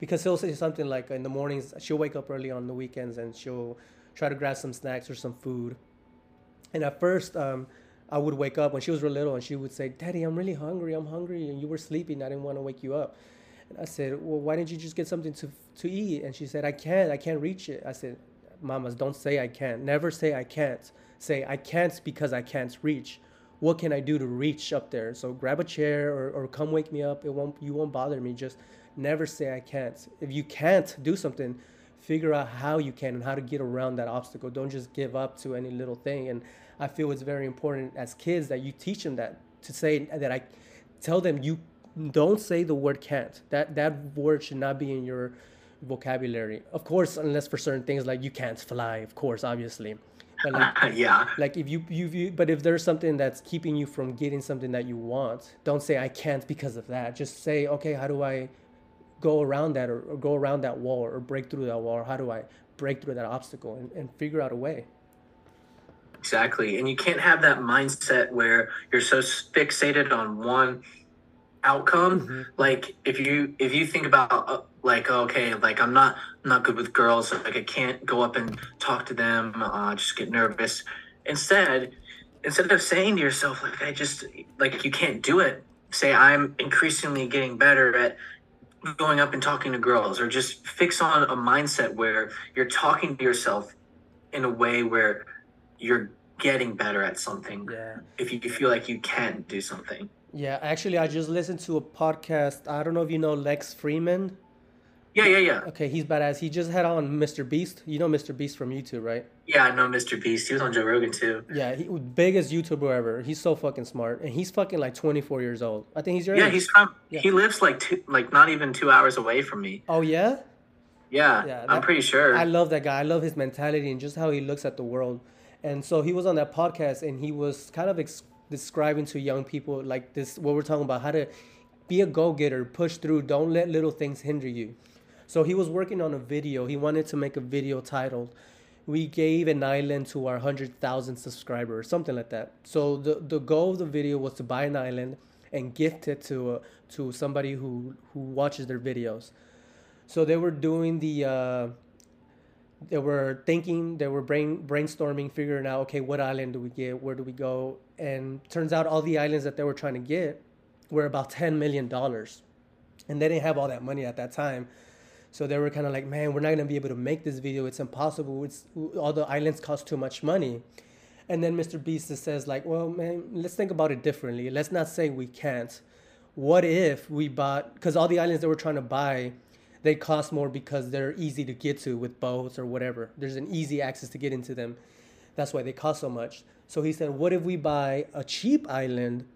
because she'll say something like in the mornings she'll wake up early on the weekends and she'll try to grab some snacks or some food and at first, um, I would wake up when she was real little, and she would say, "Daddy, I'm really hungry. I'm hungry, and you were sleeping. I didn't want to wake you up." And I said, "Well, why didn't you just get something to to eat?" And she said, "I can't. I can't reach it." I said, "Mamas, don't say I can't. Never say I can't. Say I can't because I can't reach. What can I do to reach up there? So grab a chair or, or come wake me up. It won't. You won't bother me. Just never say I can't. If you can't do something." Figure out how you can and how to get around that obstacle. Don't just give up to any little thing. And I feel it's very important as kids that you teach them that to say that I tell them you don't say the word can't. That that word should not be in your vocabulary. Of course, unless for certain things like you can't fly, of course, obviously. But like, yeah. like if you, you you but if there's something that's keeping you from getting something that you want don't say i can't because of that just say okay how do i go around that or, or go around that wall or break through that wall or how do i break through that obstacle and, and figure out a way Exactly. And you can't have that mindset where you're so fixated on one outcome. Mhm. Like if you if you think about uh, like okay, like I'm not I'm not good with girls, like I can't go up and talk to them, uh, just get nervous. Instead, instead of saying to yourself like I just like you can't do it, say I'm increasingly getting better at going up and talking to girls or just fix on a mindset where you're talking to yourself in a way where you're getting better at something yeah. if you feel like you can do something. Yeah actually i just listened to a podcast. I don't know if you know lex Fridman Yeah, yeah, yeah. Okay, he's badass. He just had on Mr. Beast. You know Mr. Beast from YouTube, right? Yeah, I know Mr. Beast. He was on Joe Rogan too. Yeah, he biggest YouTuber ever. He's so fucking smart, and he's fucking like 24 years old. I think he's your Yeah, age. he's from. Yeah. He lives like two, like not even two hours away from me. Oh yeah. Yeah, Yeah, I'm pretty sure. I love that guy. I love his mentality and just how he looks at the world. And so he was on that podcast and he was kind of ex- describing to young people like this what we're talking about how to be a go-getter, push through, don't let little things hinder you. So he was working on a video. He wanted to make a video titled "We gave an island to our 100,000 subscribers," something like that. So the the goal of the video was to buy an island and gift it to uh, to somebody who who watches their videos. So they were doing the uh, they were thinking, they were brain brainstorming, figuring out, okay, what island do we get? Where do we go? And turns out all the islands that they were trying to get were about ten million dollars, and they didn't have all that money at that time. So they were kind of like, man, we're not gonna be able to make this video. It's impossible. It's all the islands cost too much money. And then Mr. Beast says like, well, man, let's think about it differently. Let's not say we can't. What if we bought? Because all the islands that we're trying to buy, they cost more because they're easy to get to with boats or whatever. There's an easy access to get into them. That's why they cost so much. So he said, what if we buy a cheap island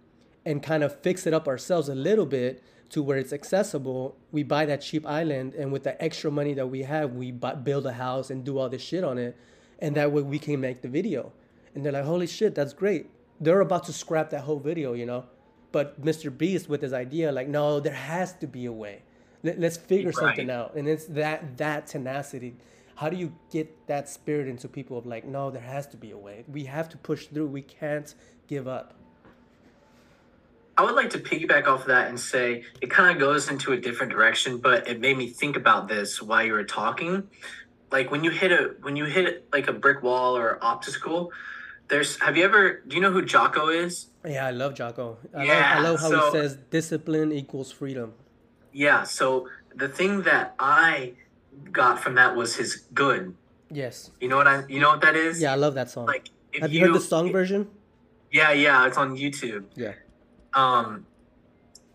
and kind of fix it up ourselves a little bit to where it's accessible? We buy that cheap island, and with the extra money that we have, we buy, build a house and do all this shit on it, and that way we can make the video. And they're like, holy shit, that's great. They're about to scrap that whole video, you know? But Mr. Beast with his idea, like, no, there has to be a way. Let, let's figure Right. something out. And it's that that tenacity. How do you get that spirit into people of like, no, there has to be a way. We have to push through. We can't give up. I would like to piggyback off of that and say it kind of goes into a different direction, but it made me think about this while you were talking. Like when you hit a when you hit like a brick wall or obstacle, there's have you ever do you know who Jocko is? Yeah, I love Jocko. I Yeah, love, I love how so- he says discipline equals freedom. Yeah, so the thing that I got from that was his good. Yes. You know what I you know what that is? Yeah, I love that song. Like if Have you, heard the song version? Yeah, yeah, it's on YouTube. Yeah. Um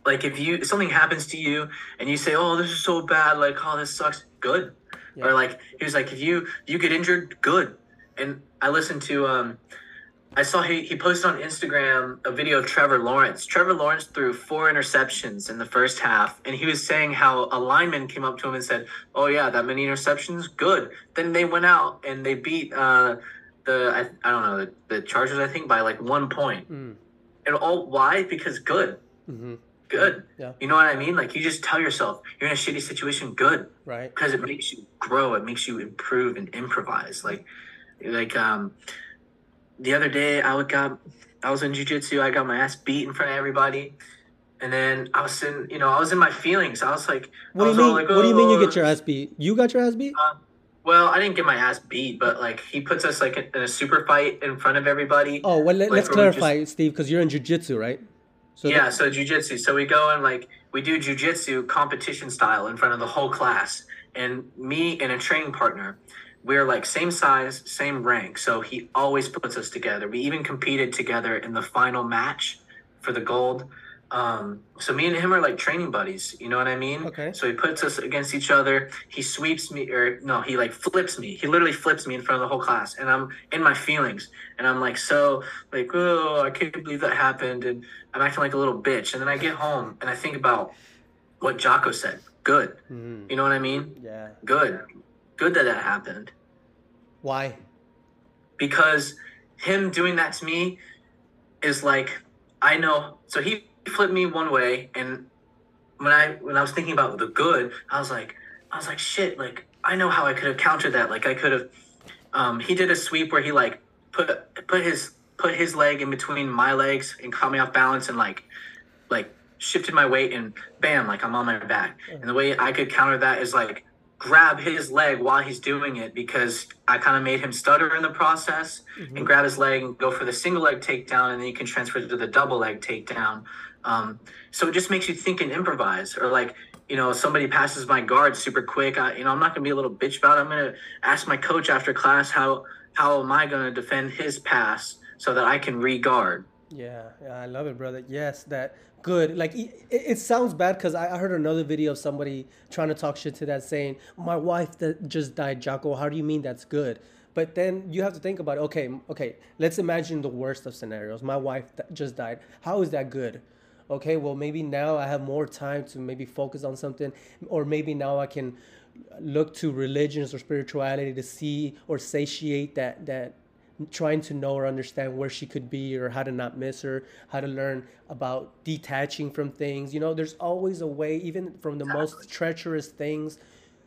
like if you if something happens to you and you say oh this is so bad like oh this sucks good. Yeah. or like he was like if you you get injured good. And i listened to um i saw he, he posted on instagram a video of trevor lawrence. Trevor lawrence threw four interceptions in the first half and he was saying how a lineman came up to him and said oh yeah that many interceptions? Good. Then they went out and they beat uh the i, I don't know the, the chargers i think by like one point. Mm. And all why? Because good, hmm good. Yeah. You know what I mean? Like you just tell yourself you're in a shitty situation, good, Right. because it makes you grow. It makes you improve and improvise. Like, like um, the other day I would got I was in jujitsu. I got my ass beat in front of everybody, and then I was in you know I was in my feelings. I was like, What I do you mean? like, what do you mean you "Oh." get your ass beat? You got your ass beat? Well, I didn't get my ass beat, but like he puts us like in a super fight in front of everybody. Oh, well, let, like, let's where we just- clarify, Steve, because you're in jujitsu, right? So yeah, so jujitsu. So we go and like we do jujitsu competition style in front of the whole class, and me and a training partner, we're like same size, same rank. So he always puts us together. We even competed together in the final match for the gold. Um, so me and him are like training buddies. You know what I mean? Okay. So he puts us against each other. He sweeps me, or no, he like flips me. He literally flips me in front of the whole class, and I'm in my feelings, and I'm like so like oh I can't believe that happened, and I'm acting like a little bitch. And then I get home and I think about what Jocko said. Good. Mhm. You know what I mean? Yeah. Good. Good that that happened Why? because him doing that to me is like I know. So he flipped me one way, and when I when I was thinking about the good, I was like, I was like, shit. Like I know how I could have countered that. Like I could have. Um, he did a sweep where he like put put his put his leg in between my legs and caught me off balance and like like shifted my weight and bam like I'm on my back. And the way I could counter that is like grab his leg while he's doing it because I kind of made him stutter in the process and grab his leg and go for the single leg takedown and then you can transfer to the double leg takedown. Um, so it just makes you think and improvise or like you know somebody passes my guard super quick I, you know i'm not gonna be a little bitch about it. I'm gonna ask my coach after class how how am i gonna defend his pass so that i can re-guard Yeah, yeah, I love it, brother. Yes, that good. Like it, it sounds bad because I, I heard another video of somebody trying to talk shit to that, saying, "My wife that just died, Jocko. How do you mean that's good?" But then you have to think about, it. okay, okay, let's imagine the worst of scenarios. My wife just died. How is that good? Okay, well maybe now I have more time to maybe focus on something, or maybe now I can look to religions or spirituality to see or satiate that that trying to know or understand where she could be or how to not miss her, how to learn about detaching from things. You know, there's always a way, even from the most treacherous things,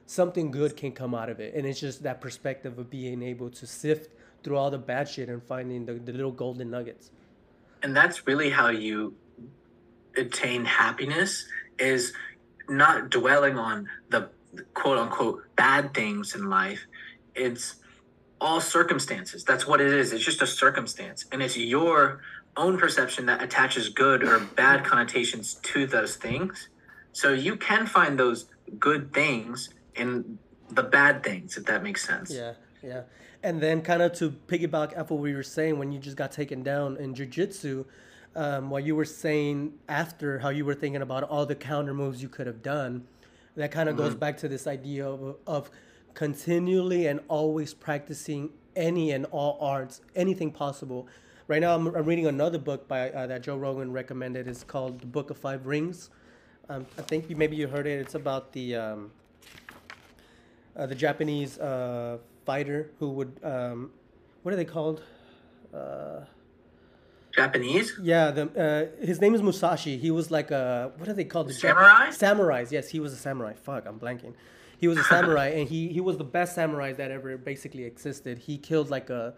something good can come out of it. And it's just that perspective of being able to sift through all the bad shit and finding the, the little golden nuggets. And that's really how you attain happiness is not dwelling on the quote unquote bad things in life. It's all circumstances. That's what it is. It's just a circumstance. And it's your own perception that attaches good or bad connotations to those things. So you can find those good things in the bad things, if that makes sense. Yeah, yeah. And then kind of to piggyback off what we were saying when you just got taken down in jujitsu, um, what you were saying after how you were thinking about all the counter moves you could have done, that kind of mm-hmm. goes back to this idea of, of continually and always practicing any and all arts, anything possible. Right now, I'm, I'm reading another book by uh, that Joe Rogan recommended. It's called The Book of Five Rings. Um, I think you, maybe you heard it. It's about the um, uh, the Japanese uh, fighter who would um, what are they called? Uh, Japanese? Yeah, the uh, his name is Musashi. He was like a what are they called? The samurai. Jap- samurais. Yes, he was a samurai. Fuck, I'm blanking he was a samurai and he he was the best samurai that ever basically existed. He killed like a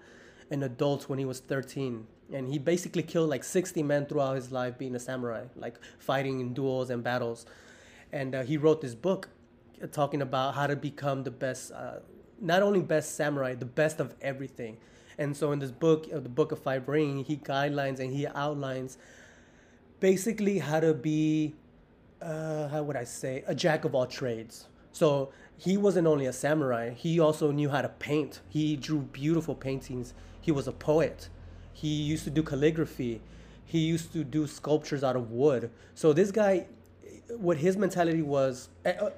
an adult when he was 13 and he basically killed like 60 men throughout his life being a samurai, like fighting in duels and battles. And uh, he wrote this book uh, talking about how to become the best uh, not only best samurai, the best of everything. And so in this book, uh, the Book of Five Ring, he guidelines and he outlines basically how to be uh, how would I say a jack of all trades so he wasn't only a samurai, he also knew how to paint. He drew beautiful paintings. He was a poet. He used to do calligraphy. He used to do sculptures out of wood. So this guy, what his mentality was,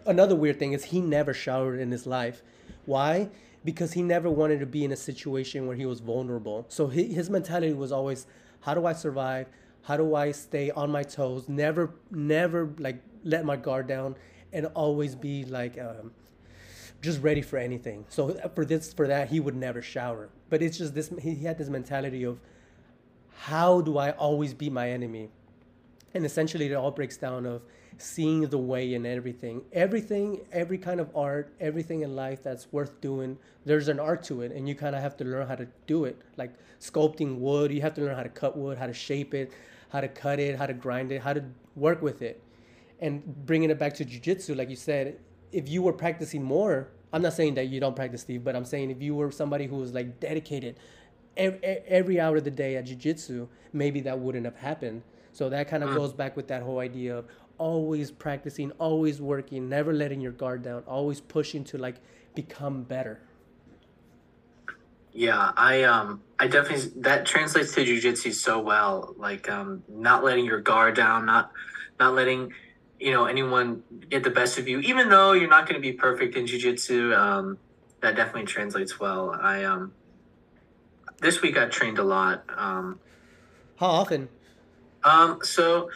another weird thing is he never showered in his life. Why? Because he never wanted to be in a situation where he was vulnerable. So his mentality was always, how do I survive? How do I stay on my toes? Never, never like let my guard down and always be like um, just ready for anything. So for this, for that, he would never shower. But it's just this. He had this mentality of how do I always be my enemy, and essentially it all breaks down of seeing the way in everything. Everything, every kind of art, everything in life that's worth doing, there's an art to it, and you kind of have to learn how to do it. Like sculpting wood, you have to learn how to cut wood, how to shape it, how to cut it, how to grind it, how to work with it and bringing it back to jujitsu, like you said, if you were practicing more, I'm not saying that you don't practice, Steve, but I'm saying if you were somebody who was like dedicated every, every hour of the day at jujitsu, maybe that wouldn't have happened. So that kind of mm. goes back with that whole idea of always practicing, always working, never letting your guard down, always pushing to like become better. Yeah, I um I definitely that translates to jujitsu so well. Like um not letting your guard down, not not letting you know anyone get the best of you. Even though you're not going to be perfect in jiu-jitsu um, that definitely translates well. I um this week i trained a lot um. How often? Um so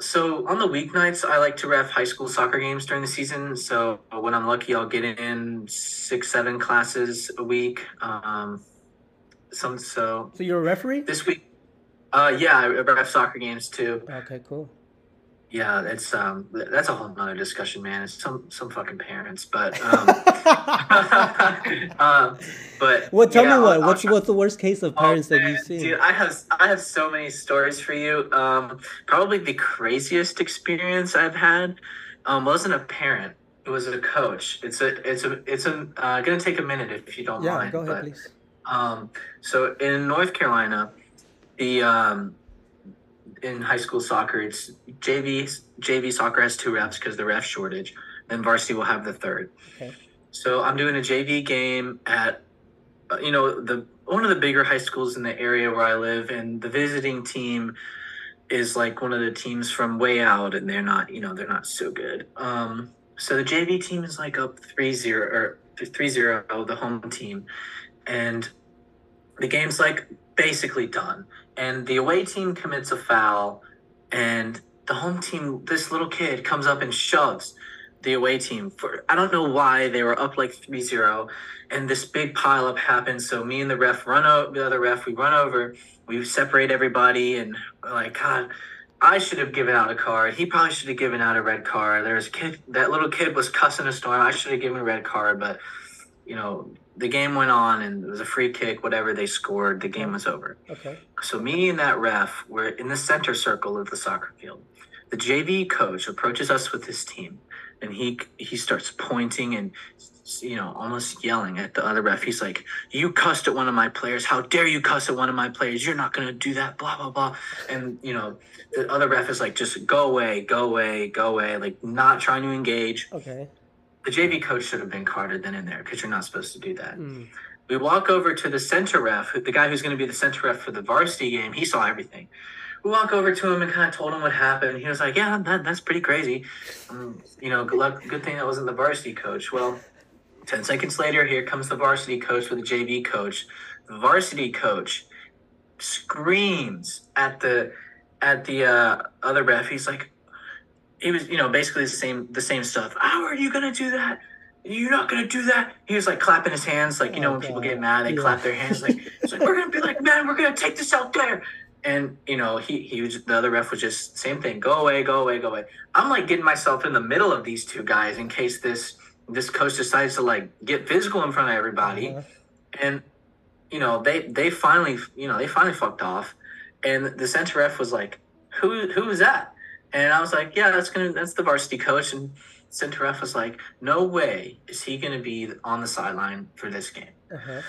so on the weeknights i like to ref high school soccer games during the season. So when i'm lucky i'll get in six seven classes a week um some so so you're a referee? this week uh yeah i ref soccer games too. Okay cool yeah, it's um that's a whole nother discussion, man. It's some some fucking parents, but um, um but what? Tell yeah, me what? What's what's the worst case of oh, parents oh, that you've seen? Dude, I have I have so many stories for you. Um, probably the craziest experience I've had um wasn't a parent. It was a coach. It's a it's a it's a uh, gonna take a minute if you don't yeah, mind. Yeah, go ahead, but, please. Um, so in North Carolina, the um in high school soccer, it's JV JV soccer has two refs because the ref shortage. Then varsity will have the third. Okay. So I'm doing a JV game at, uh, you know, the one of the bigger high schools in the area where I live, and the visiting team is like one of the teams from way out, and they're not, you know, they're not so good. Um, so the JV team is like up 3-0 or 3-0, the home team, and the game's like basically done. And the away team commits a foul, and the home team, this little kid comes up and shoves the away team for I don't know why they were up like 3-0 and this big pileup happens. So me and the ref run out the other ref, we run over, we separate everybody and like, God, I should have given out a card. He probably should have given out a red card. There's kid that little kid was cussing a storm. I should have given a red card, but you know, the game went on and it was a free kick, whatever they scored, the game was over. Okay. So me and that ref were in the center circle of the soccer field. The JV coach approaches us with his team and he he starts pointing and you know almost yelling at the other ref he's like you cussed at one of my players how dare you cuss at one of my players you're not going to do that blah blah blah and you know the other ref is like just go away go away go away like not trying to engage Okay. The jv coach should have been carded then and there because you're not supposed to do that Mm. we walk over to the center ref the guy who's going to be the center ref for the varsity game he saw everything we walk over to him and kind of told him what happened. He was like, "Yeah, that, that's pretty crazy. Um, you know, good luck. Good thing that wasn't the varsity coach." Well, ten seconds later, here comes the varsity coach with the JV coach. The varsity coach screams at the at the uh, other ref. He's like, he was, you know, basically the same the same stuff. How are you gonna do that? You're not gonna do that. He was like clapping his hands, like you know when people get mad, they Yeah. clap their hands. Like it's like we're gonna be like, man, we're gonna take this out there. And you know, he he was the other ref was just same thing. Go away, go away, go away. I'm like getting myself in the middle of these two guys in case this this coach decides to like get physical in front of everybody. Uh-huh. And you know, they they finally you know they finally fucked off. And the center ref was like, who who is that? And I was like, yeah, that's gonna that's the varsity coach. And center ref was like, no way is he gonna be on the sideline for this game. Uh-huh.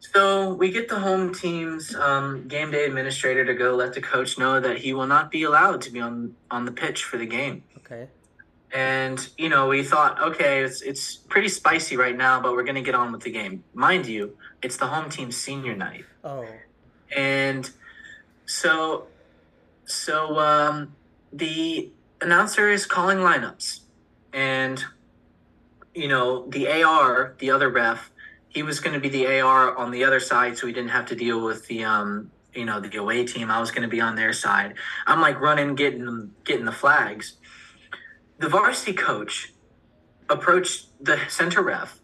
So we get the home team's um, game day administrator to go let the coach know that he will not be allowed to be on on the pitch for the game. Okay. And you know, we thought, okay, it's it's pretty spicy right now, but we're gonna get on with the game. Mind you, it's the home team's senior night, Oh. and so so um, the announcer is calling lineups, and you know the AR, the other ref, he was going to be the AR on the other side, so he didn't have to deal with the um, you know the away team. I was going to be on their side. I'm like running, getting getting the flags. The varsity coach approached the center ref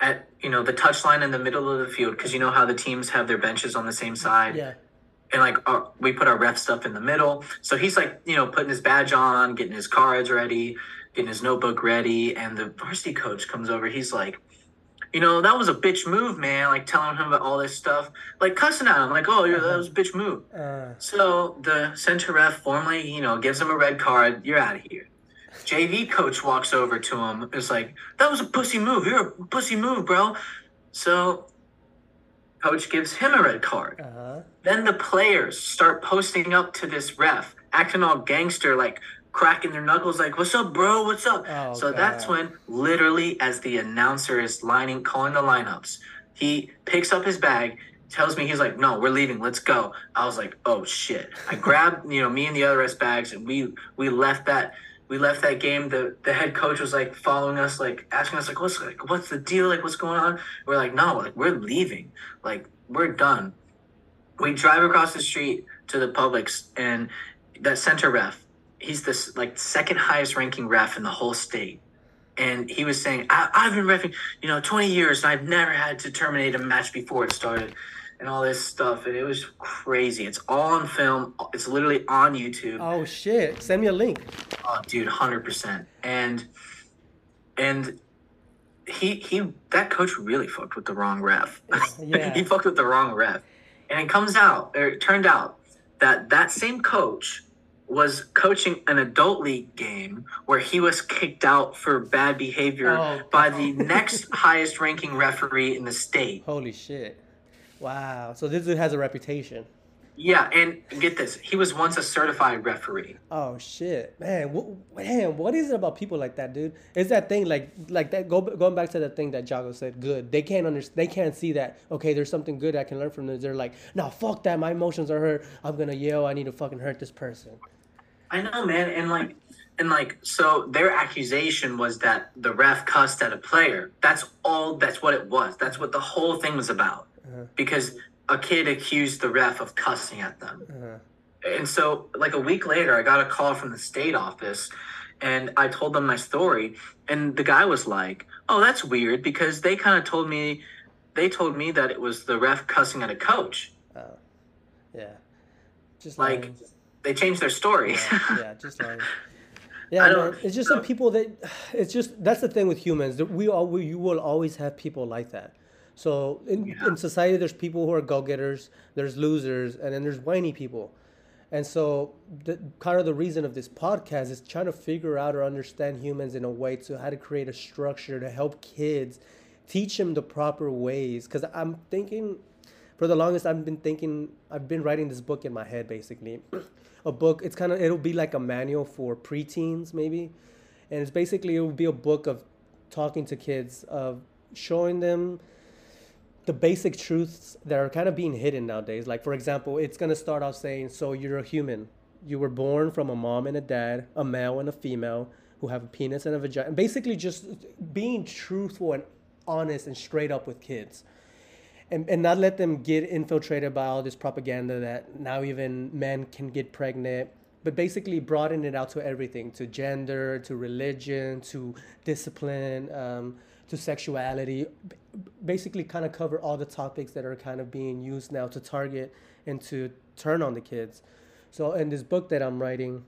at you know the touchline in the middle of the field because you know how the teams have their benches on the same side Yeah. And like our, we put our ref stuff in the middle. So he's like, you know, putting his badge on, getting his cards ready, getting his notebook ready, and the varsity coach comes over. He's like, you know, that was a bitch move, man. Like telling him about all this stuff, like cussing at him, like, oh, yeah, that was a bitch move. Uh, So the center ref formally, you know, gives him a red card. You're out of here. JV coach walks over to him. It's like, that was a pussy move. You're a pussy move, bro. So coach gives him a red card. uh-huh. Then the players start posting up to this ref, acting all gangster, like cracking their knuckles, like, what's up, bro? What's up? Oh, so that's when, literally, as the announcer is lining, calling the lineups, he picks up his bag, tells me, he's like, no, we're leaving, let's go. I was like, oh shit. I grabbed, you know, me and the other refs bags, and we we left that. We left that game. The the head coach was like following us, like asking us, like, what's like, what's the deal? Like, what's going on? We're like, no, like, we're leaving. Like, we're done we drive across the street to the Publix, and that center ref, he's this like second highest ranking ref in the whole state. And he was saying, I, I've been refing, you know, 20 years, and I've never had to terminate a match before it started, and all this stuff. And it was crazy. It's all on film. It's literally on YouTube. Oh shit! Send me a link. Oh, dude, hundred percent. And and he he that coach really fucked with the wrong ref. Yeah. he fucked with the wrong ref. And it comes out, or it turned out that that same coach was coaching an adult league game where he was kicked out for bad behavior Oh, by the next highest ranking referee in the state. Holy shit! Wow. So this dude has a reputation. Yeah, and get this, he was once a certified referee. Oh shit, man! Man, what is it about people like that, dude? It's that thing like like that. Go going back to the thing that Jocko said. Good. They can't understand. They can't see that. Okay, there's something good I can learn from this. They're like, no, fuck that. My emotions are hurt. I'm gonna yell. I need to fucking hurt this person. I know, man, and like, and like, so their accusation was that the ref cussed at a player. That's all. That's what it was. That's what the whole thing was about. Uh-huh. Because a kid accused the ref of cussing at them. Uh-huh. And so, like a week later, I got a call from the state office, and I told them my story, and the guy was like, "Oh, that's weird," because they kind of told me, they told me that it was the ref cussing at a coach. Oh, Yeah, just Like, lying. they changed their story. yeah, yeah, just like yeah, I man. It's just some people that it's just that's the thing with humans. that We all we, you will always have people like that. So in, Yeah. in society, there's people who are go getters, there's losers, and then there's whiny people. And so the kind of the reason of this podcast is trying to figure out or understand humans in a way to how to create a structure to help kids, teach them the proper ways. Because I'm thinking for the longest I've been thinking I've been writing this book in my head basically. a book it's kind of it'll be like a manual for preteens maybe. And it's basically it will be a book of talking to kids of showing them the basic truths that are kind of being hidden nowadays. Like for example, it's going to start off saying so you're a human. You were born from a mom and a dad, a male and a female who have a penis and a vagina. Basically just being truthful and honest and straight up with kids and, and not let them get infiltrated by all this propaganda that now even men can get pregnant but basically broaden it out to everything to gender to religion to discipline um, to sexuality basically kind of cover all the topics that are kind of being used now to target and to turn on the kids. So in this book that i'm writing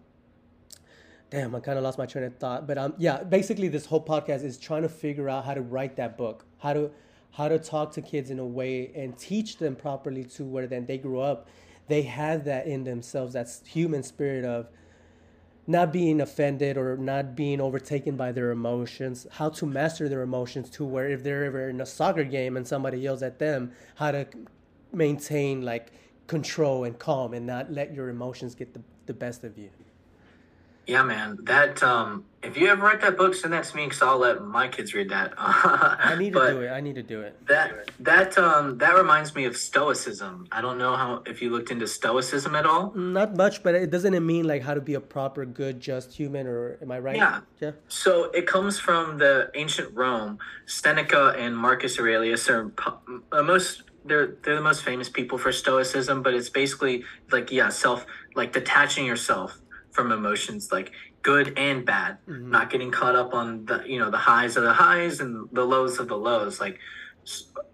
damn i kind of lost my train of thought but um yeah basically this whole podcast is trying to figure out how to write that book how to how to talk to kids in a way and teach them properly to where then they grow up they have that in themselves that's human spirit of not being offended or not being overtaken by their emotions how to master their emotions to where if they're ever in a soccer game and somebody yells at them how to maintain like control and calm and not let your emotions get the, the best of you Yeah, man. That um, if you ever write that book, send that to me because I'll let my kids read that. i need to do it i need to do it That that um that reminds me of Stoicism. I don't know how if you looked into Stoicism at all. not much but it doesn't mean like how to be a proper good just human or am i right Yeah. yeah So it comes from the ancient Rome. Seneca and Marcus Aurelius are uh, most they're they're the most famous people for Stoicism, but it's basically like yeah, self like detaching yourself from emotions like good and bad, mm-hmm. not getting caught up on the you know the highs of the highs and the lows of the lows. Like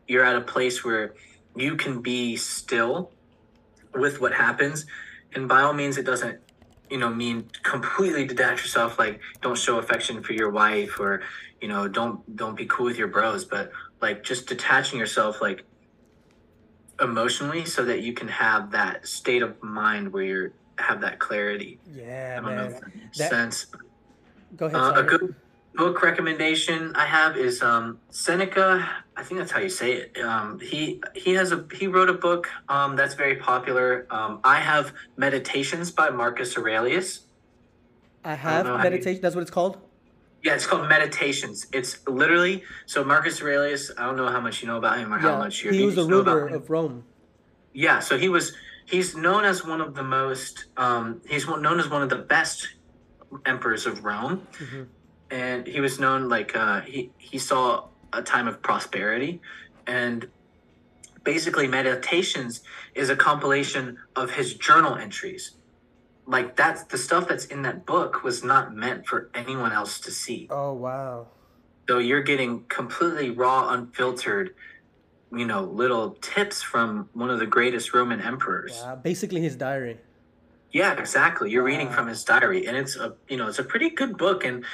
you're at a place where you can be still with what happens, and by all means, it doesn't you know mean completely detach yourself like don't show affection for your wife or you know don't don't be cool with your bros but like just detaching yourself like emotionally so that you can have that state of mind where you're have that clarity yeah i don't know man if that makes That- sense go ahead uh, a good book recommendation I have is um, Seneca. I think that's how you say it. Um, he he has a he wrote a book um, that's very popular. Um, I have Meditations by Marcus Aurelius. i have know how you- meditation that's what it's called Yeah, it's called Meditations. It's literally so Marcus Aurelius. I don't know how much you know about him or how much you're he was a know ruler of rome Yeah, so he was he's known as one of the most um, he's known as one of the best emperors of Rome, Mhm. and he was known like uh, he he saw a time of prosperity, and basically meditations is a compilation of his journal entries. Like that's the stuff that's in that book was not meant for anyone else to see. oh wow So you're getting completely raw, unfiltered, you know, little tips from one of the greatest Roman emperors. wow basically his diary Yeah, exactly. You're reading from his diary, and it's a you know it's a pretty good book, and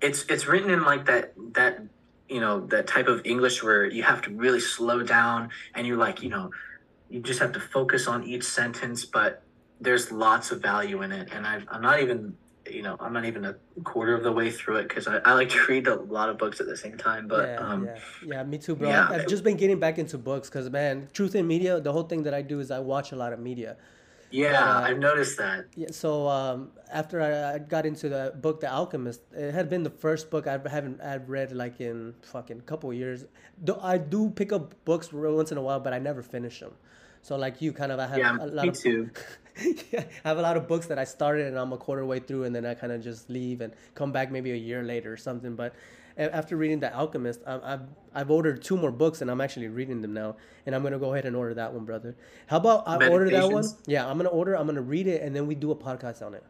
it's it's written in like that that you know that type of English where you have to really slow down, and you're like you know you just have to focus on each sentence, but there's lots of value in it, and I've, I'm not even you know, I'm not even a quarter of the way through it because I, I like to read a lot of books at the same time. But yeah, um, yeah, yeah, me too, bro. yeah. I've, I've just been getting back into books because, man, truth in media. The whole thing that I do is I watch a lot of media. yeah, Uh, I've noticed that. Yeah, so um, after I, I got into the book, The Alchemist, it had been the first book I haven't I've read like in fucking couple years. Do, I do pick up books once in a while, but I never finish them. So like you, kind of, I have Yeah, a lot me of too. yeah, I have a lot of books that I started and I'm a quarter way through, and then I kind of just leave and come back maybe a year later or something. But after reading The Alchemist, I- I've I've ordered two more books and I'm actually reading them now, and I'm gonna go ahead and order that one, brother. How about I order that one? Yeah, I'm gonna order. I'm gonna read it, and then we do a podcast on it.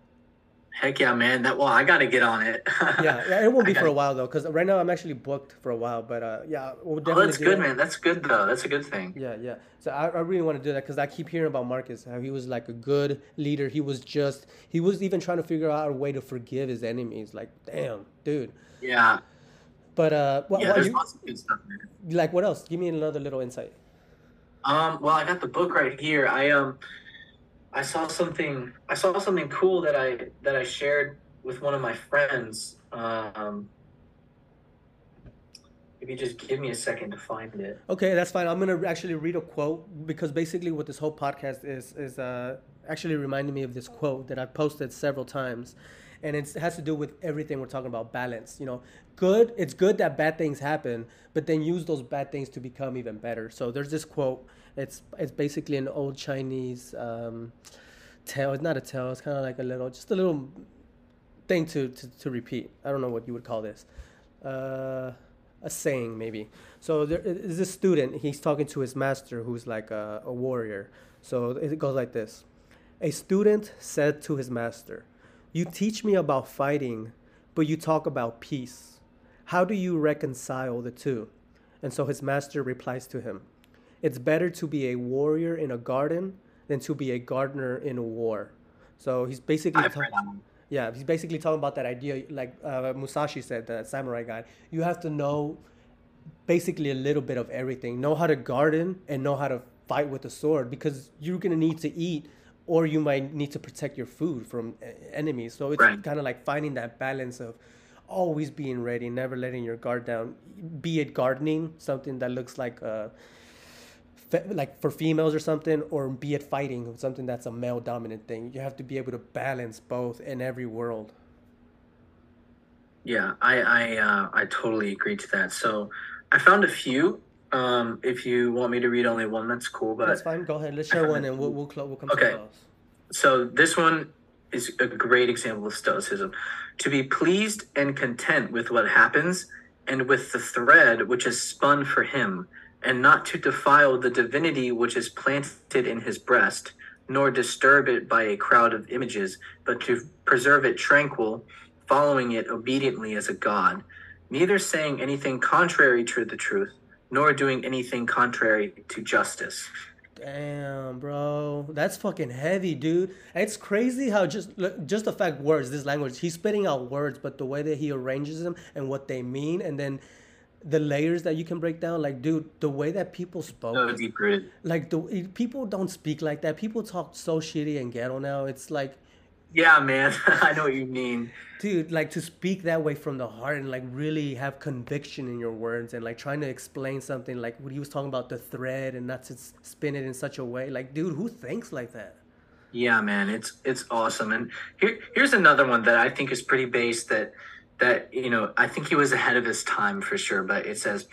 Heck yeah, man. That well, I got to get on it. Yeah, it won't be for a while though, because right now I'm actually booked for a while. But uh, yeah, we'll Oh, that's good, that. man. That's good though. That's a good thing. Yeah, yeah. So I, I really want to do that because I keep hearing about Marcus, how he was like a good leader. He was just, he was even trying to figure out a way to forgive his enemies. Like, damn, dude. Yeah, But uh, what, yeah. what There's you, lots of good stuff, man. like what else? Give me another little insight. Um, well, I got the book right here. I um, I saw something. I saw something cool that I that I shared with one of my friends. Um, maybe just give me a second to find it. Okay, that's fine. I'm gonna actually read a quote because basically what this whole podcast is is uh, actually reminding me of this quote that I've posted several times, and it has to do with everything we're talking about balance. You know, good. It's good that bad things happen, but then use those bad things to become even better. So there's this quote. It's it's basically an old Chinese um, tale. It's not a tale. It's kind of like a little, just a little thing to, to, to repeat. I don't know what you would call this. Uh, a saying, maybe. So there is this student, he's talking to his master who's like a, a warrior. So it goes like this A student said to his master, You teach me about fighting, but you talk about peace. How do you reconcile the two? And so his master replies to him, It's better to be a warrior in a garden than to be a gardener in a war. So he's basically I've ta- read that one. yeah, he's basically talking about that idea, like uh, Musashi said, the samurai guy. You have to know basically a little bit of everything. Know how to garden and know how to fight with a sword because you're gonna need to eat, or you might need to protect your food from enemies. So it's Right. kind of like finding that balance of always being ready, never letting your guard down. Be it gardening, something that looks like uh, fe- like for females or something, or be it fighting, something that's a male dominant thing. You have to be able to balance both in every world. Yeah, I I uh, I totally agree to that. So I found a few. Um, if you want me to read only one, that's cool. But That's fine. Go ahead. Let's share one, and we'll we'll, clo- we'll come to Okay. a close. So this one is a great example of stoicism. To be pleased and content with what happens and with the thread which is spun for him, and not to defile the divinity which is planted in his breast, nor disturb it by a crowd of images, but to preserve it tranquil, following it obediently as a god, neither saying anything contrary to the truth, nor doing anything contrary to justice. Damn, bro, that's fucking heavy, dude. It's crazy how just just the fact words, this language, he's spitting out words, but the way that he arranges them and what they mean, and then the layers that you can break down, like, dude, the way that people spoke, So deep rooted. like the eh, people don't speak like that. People talk so shitty and ghetto now. It's like, Yeah, man. I know what you mean. dude, like to speak that way from the heart and like really have conviction in your words and like trying to explain something like what he was talking about the thread and not to spin it in such a way. Like, dude, who thinks like that? Yeah, man, it's it's awesome. And here here's another one that I think is pretty base that that you know I think he was ahead of his time for sure. But it says,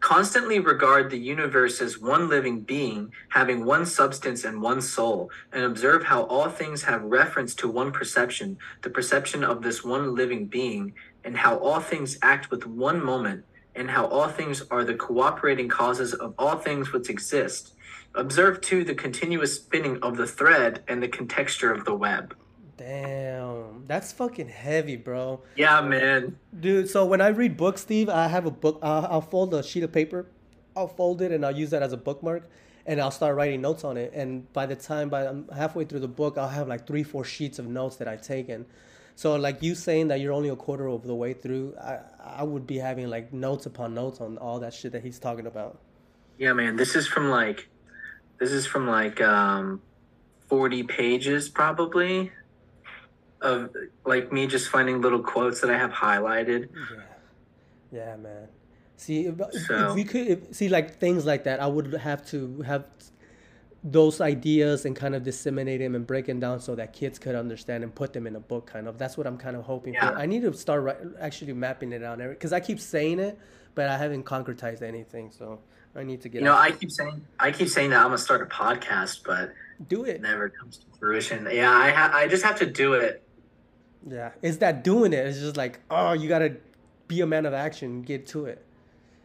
constantly regard the universe as one living being having one substance and one soul, and observe how all things have reference to one perception, the perception of this one living being, and how all things act with one moment, and how all things are the cooperating causes of all things which exist. Observe too the continuous spinning of the thread and the contexture of the web. Damn, that's fucking heavy, bro. Yeah, man. Dude, so when I read books, Steve, I have a book. Uh, I'll fold a sheet of paper, I'll fold it, and I'll use that as a bookmark, and I'll start writing notes on it. And by the time by I'm halfway through the book, I'll have like three, four sheets of notes that I've taken. So like you saying that you're only a quarter of the way through, I I would be having like notes upon notes on all that shit that he's talking about. Yeah, man. This is from like, this is from like um, forty pages probably. Of like me just finding little quotes that I have highlighted. Yeah, yeah, man. See, if, So- if we could if, see like things like that, I would have to have those ideas and kind of disseminate them and break them down so that kids could understand and put them in a book. Kind of that's what I'm kind of hoping Yeah. for. I need to start ri- actually mapping it out because I keep saying it, but I haven't concretized anything. So I need to get You know. I keep saying I keep saying that I'm gonna start a podcast, but do it it. never comes to fruition. Yeah, I ha- I just have to do it. Yeah, is that doing it? It's just like oh, you gotta be a man of action, get to it.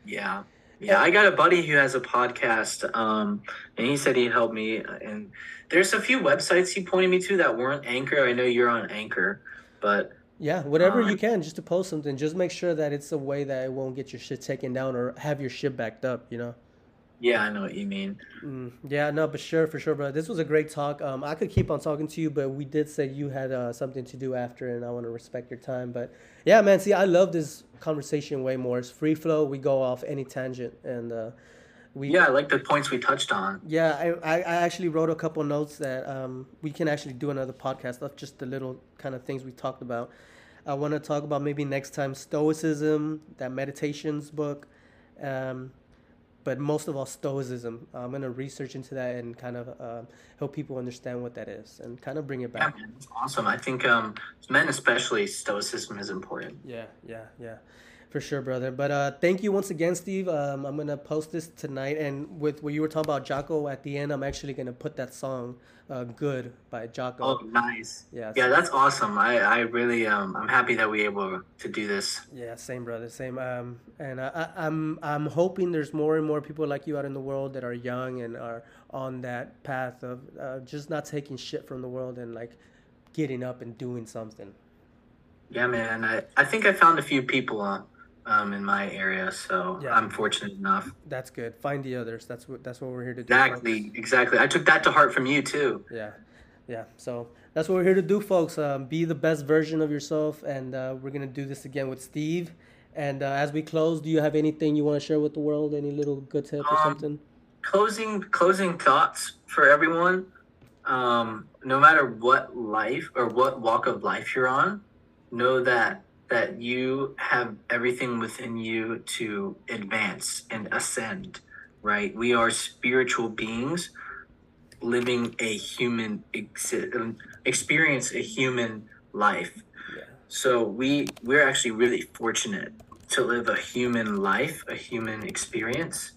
Yeah. Yeah, I got a buddy who has a podcast, um, and he said he'd help me. And there's a few websites he pointed me to that weren't Anchor. I know you're on Anchor, but Yeah, whatever Uh, you can just to post something. Just make sure that it's a way that it won't get your shit taken down or have your shit backed up. You know. Yeah, I know what you mean. Mm, yeah, no, but sure, for sure, bro. This was a great talk. Um, I could keep on talking to you, but we did say you had uh, something to do after, and I want to respect your time. But yeah, man, see, I love this conversation way more. It's free flow. We go off any tangent, and uh, we Yeah, I like the points we touched on. Yeah, I, I, I actually wrote a couple notes that um, we can actually do another podcast of just the little kind of things we talked about. I want to talk about maybe next time Stoicism, that meditations book, um, but most of all Stoicism. I'm going to research into that and kind of um help people understand what that is and kind of bring it back. it's awesome. I think um, men, especially, stoicism is important. Yeah, yeah, yeah, for sure, brother. But uh, thank you once again, Steve. Um, I'm gonna post this tonight, and with what you were talking about Jocko at the end, I'm actually gonna put that song, uh, "Good" by Jocko. Oh, nice. Yeah, Yeah, that's awesome. I, I really um, I'm happy that we able to do this. Yeah, same brother, same. Um, and I, I, I'm I'm hoping there's more and more people like you out in the world that are young and are on that path of uh, just not taking shit from the world and like getting up and doing something. Yeah, man. I, I think I found a few people uh, um, in my area, so Yeah. I'm fortunate enough. That's good. Find the others. That's what that's what we're here to do. folks. Exactly, exactly. I took that to heart from you too. Yeah, yeah. So that's what we're here to do, folks. Um, be the best version of yourself, and uh, we're gonna do this again with Steve. And uh, as we close, do you have anything you want to share with the world? Any little good tip or Um, something? Closing closing thoughts for everyone. Um, no matter what life or what walk of life you're on, know that that you have everything within you to advance and ascend. Right? We are spiritual beings living a human exi- um, experience a human life. Yeah. So we we're actually really fortunate to live a human life, a human experience.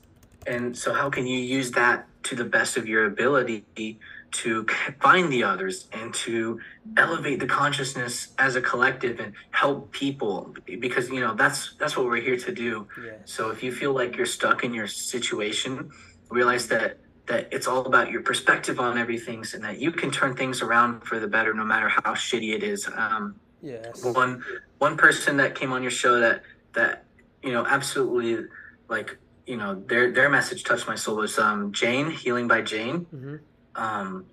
And so how can you use that to the best of your ability to find the others and to elevate the consciousness as a collective and help people because you know that's that's what we're here to do. Yeah. So if you feel like you're stuck in your situation, realize that that it's all about your perspective on everything and that you can turn things around for the better no matter how shitty it is. Um, Yes. one one person that came on your show that that you know absolutely like you know their their message touched my soul was um Jane healing by Jane hmm um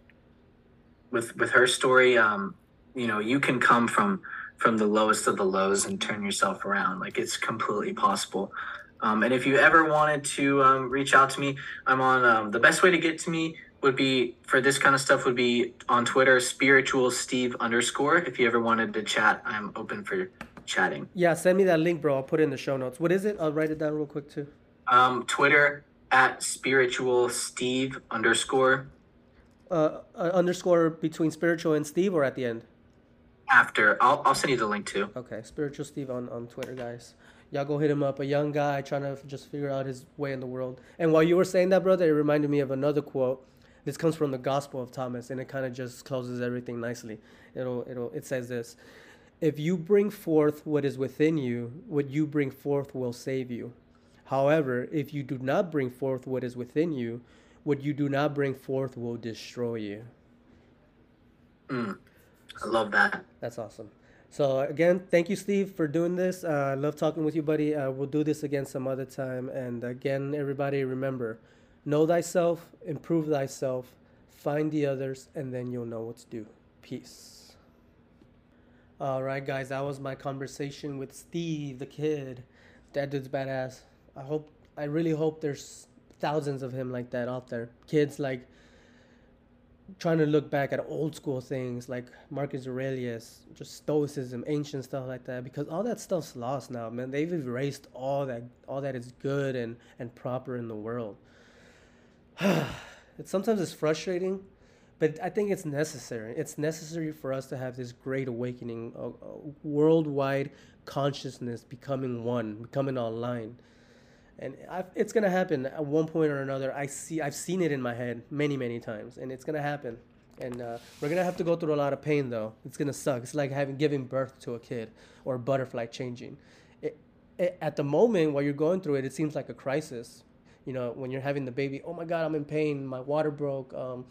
with with her story um you know you can come from from the lowest of the lows and turn yourself around like it's completely possible um, and if you ever wanted to um, reach out to me i'm on um, the best way to get to me would be for this kind of stuff would be on twitter spiritual steve underscore if you ever wanted to chat i'm open for chatting Yeah, send me that link, bro. I'll put it in the show notes. What is it? I'll write it down real quick too. um, twitter at spiritual steve underscore Uh, uh, underscore between spiritual and Steve, or at the end. after I'll, I'll send you the link too Okay, spiritual Steve on on Twitter, guys. Y'all go hit him up. A young guy trying to just figure out his way in the world. And while you were saying that, brother, it reminded me of another quote. This comes from the Gospel of Thomas, and it kind of just closes everything nicely. It'll it'll it says this: If you bring forth what is within you, what you bring forth will save you. However, if you do not bring forth what is within you, what you do not bring forth will destroy you. mm, i love that That's awesome. So again, thank you, Steve, for doing this. Uh, I love talking with you, buddy. Uh, we'll do this again some other time. And again, everybody, remember: know thyself, improve thyself, find the others, and then you'll know what to do. Peace. All right, guys, that was my conversation with Steve, the kid. That dude's badass. I hope, I really hope there's thousands of him like that out there. Kids like trying to look back at old school things like Marcus Aurelius, just Stoicism, ancient stuff like that, because all that stuff's lost now, man. They've erased all that all that is good and and proper in the world. it sometimes it's frustrating, but I think it's necessary. It's necessary for us to have this great awakening, a, a worldwide consciousness becoming one, becoming online and I've, it's gonna happen at one point or another. I see, I've seen it in my head many, many times, and it's gonna happen. And uh, we're gonna have to go through a lot of pain, though. It's gonna suck. It's like having giving birth to a kid or a butterfly changing. It, it, at the moment while you're going through it, it seems like a crisis. You know, when you're having the baby, oh my God, I'm in pain. My water broke. Um,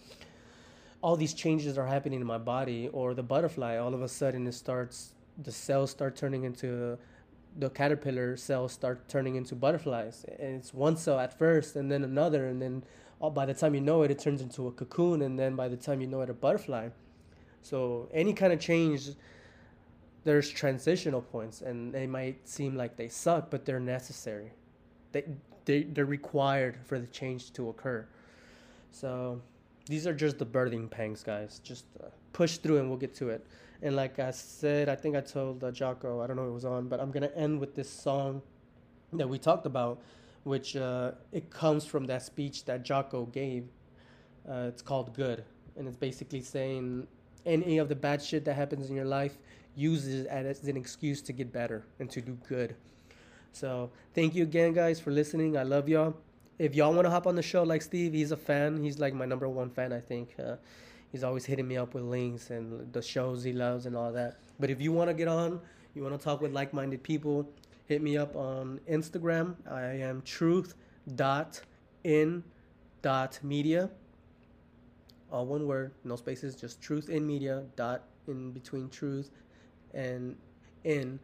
all these changes are happening in my body. Or the butterfly, all of a sudden, it starts. The cells start turning into the caterpillar cells start turning into butterflies. And it's one cell at first and then another and then oh, by the time you know it it turns into a cocoon and then by the time you know it a butterfly. So any kind of change there's transitional points and they might seem like they suck but they're necessary. They, they they're required for the change to occur. So these are just the birthing pangs guys. Just uh, push through and we'll get to it and like I said, I think I told uh, Jocko, I don't know it was on, but I'm going to end with this song that we talked about, which uh, it comes from that speech that Jocko gave. Uh, it's called Good. And it's basically saying any of the bad shit that happens in your life, use it as an excuse to get better and to do good. So thank you again, guys, for listening. I love y'all. If y'all want to hop on the show like Steve, he's a fan. He's like my number one fan, I think. Uh, he's always hitting me up with links and the shows he loves and all that. But if you want to get on, you want to talk with like-minded people, hit me up on Instagram. I am truth dot in dot media. All one word, no spaces, just truth in media dot in between truth and in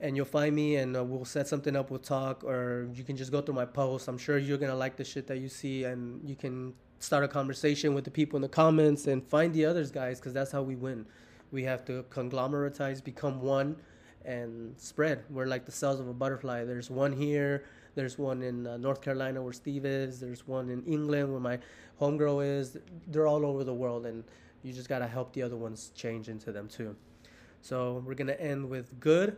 and you'll find me and uh, we'll set something up we'll talk or you can just go through my posts i'm sure you're gonna like the shit that you see and you can start a conversation with the people in the comments and find the others guys because that's how we win. We have to conglomeratize become one and spread. We're like the cells of a butterfly. There's one here there's one in uh, north carolina where steve is there's one in england where my homegirl is. They're all over the world and you just got to help the other ones change into them too. So we're gonna end with good.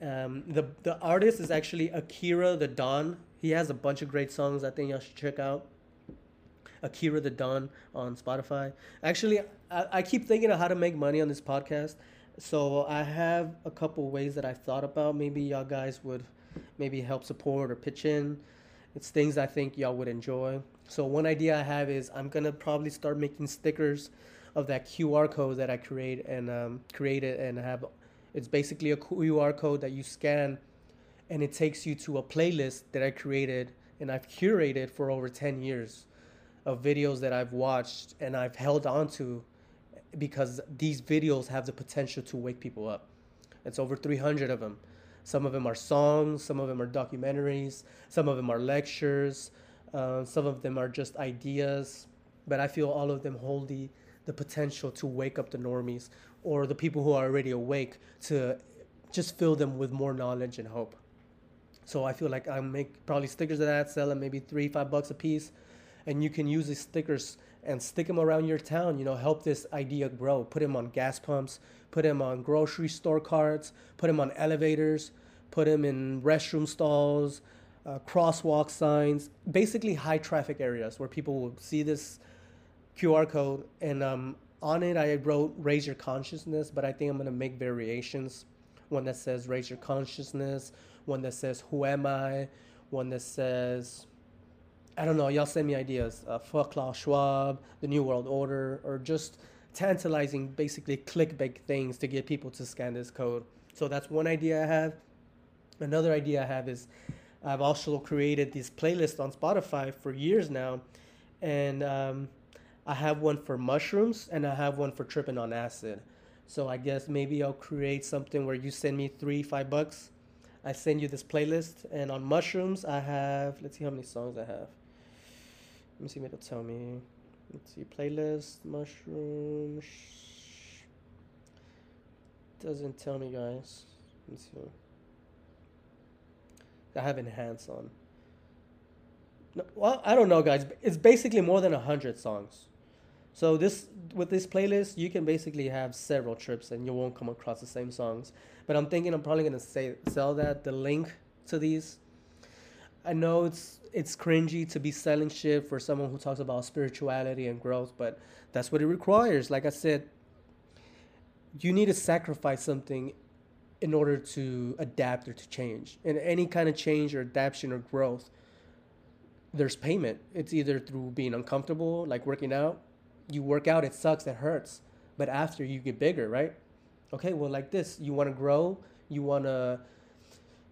Um, the the artist is actually akira the don. He has a bunch of great songs i think y'all should check out Akira the Don on Spotify. Actually, I, I keep thinking of how to make money on this podcast. So I have a couple ways that I thought about. Maybe y'all guys would maybe help support or pitch in. It's things I think y'all would enjoy. So one idea I have is I'm gonna probably start making stickers of that QR code that I create and um, created and have. It's basically a QR code that you scan, and it takes you to a playlist that I created and I've curated for over ten years of videos that I've watched and I've held on to because these videos have the potential to wake people up. It's over 300 of them. Some of them are songs, some of them are documentaries, some of them are lectures, uh, some of them are just ideas. But I feel all of them hold the, the potential to wake up the normies or the people who are already awake to just fill them with more knowledge and hope. So I feel like I make probably stickers of that, sell them maybe three, five bucks a piece and you can use these stickers and stick them around your town. You know, help this idea grow. Put them on gas pumps, put them on grocery store carts, put them on elevators, put them in restroom stalls, uh, crosswalk signs, basically high traffic areas where people will see this QR code. And um, on it, I wrote "Raise Your Consciousness," but I think I'm gonna make variations. One that says "Raise Your Consciousness," one that says "Who am I," one that says I don't know, y'all send me ideas. Uh, fuck Klaus Schwab, the New World Order, or just tantalizing, basically clickbait things to get people to scan this code. So that's one idea I have. Another idea I have is I've also created this playlist on Spotify for years now, and um, I have one for mushrooms and I have one for tripping on acid. So I guess maybe I'll create something where you send me three, five bucks. I send you this playlist, and on mushrooms I have. Let's see how many songs I have. Let me see what it'll tell me. Let's see, playlist, mushrooms. Doesn't tell me, guys. Let's see. I have enhance on. No, well, I don't know, guys. It's basically more than a hundred songs. So this with this playlist, you can basically have several trips and you won't come across the same songs. But I'm thinking I'm probably gonna say sell that the link to these. I know it's it's cringy to be selling shit for someone who talks about spirituality and growth, but that's what it requires. Like I said, you need to sacrifice something in order to adapt or to change. And any kind of change or adaptation or growth, there's payment. It's either through being uncomfortable, like working out. You work out, it sucks, it hurts. But after you get bigger, right? Okay, well, like this, you want to grow, you want to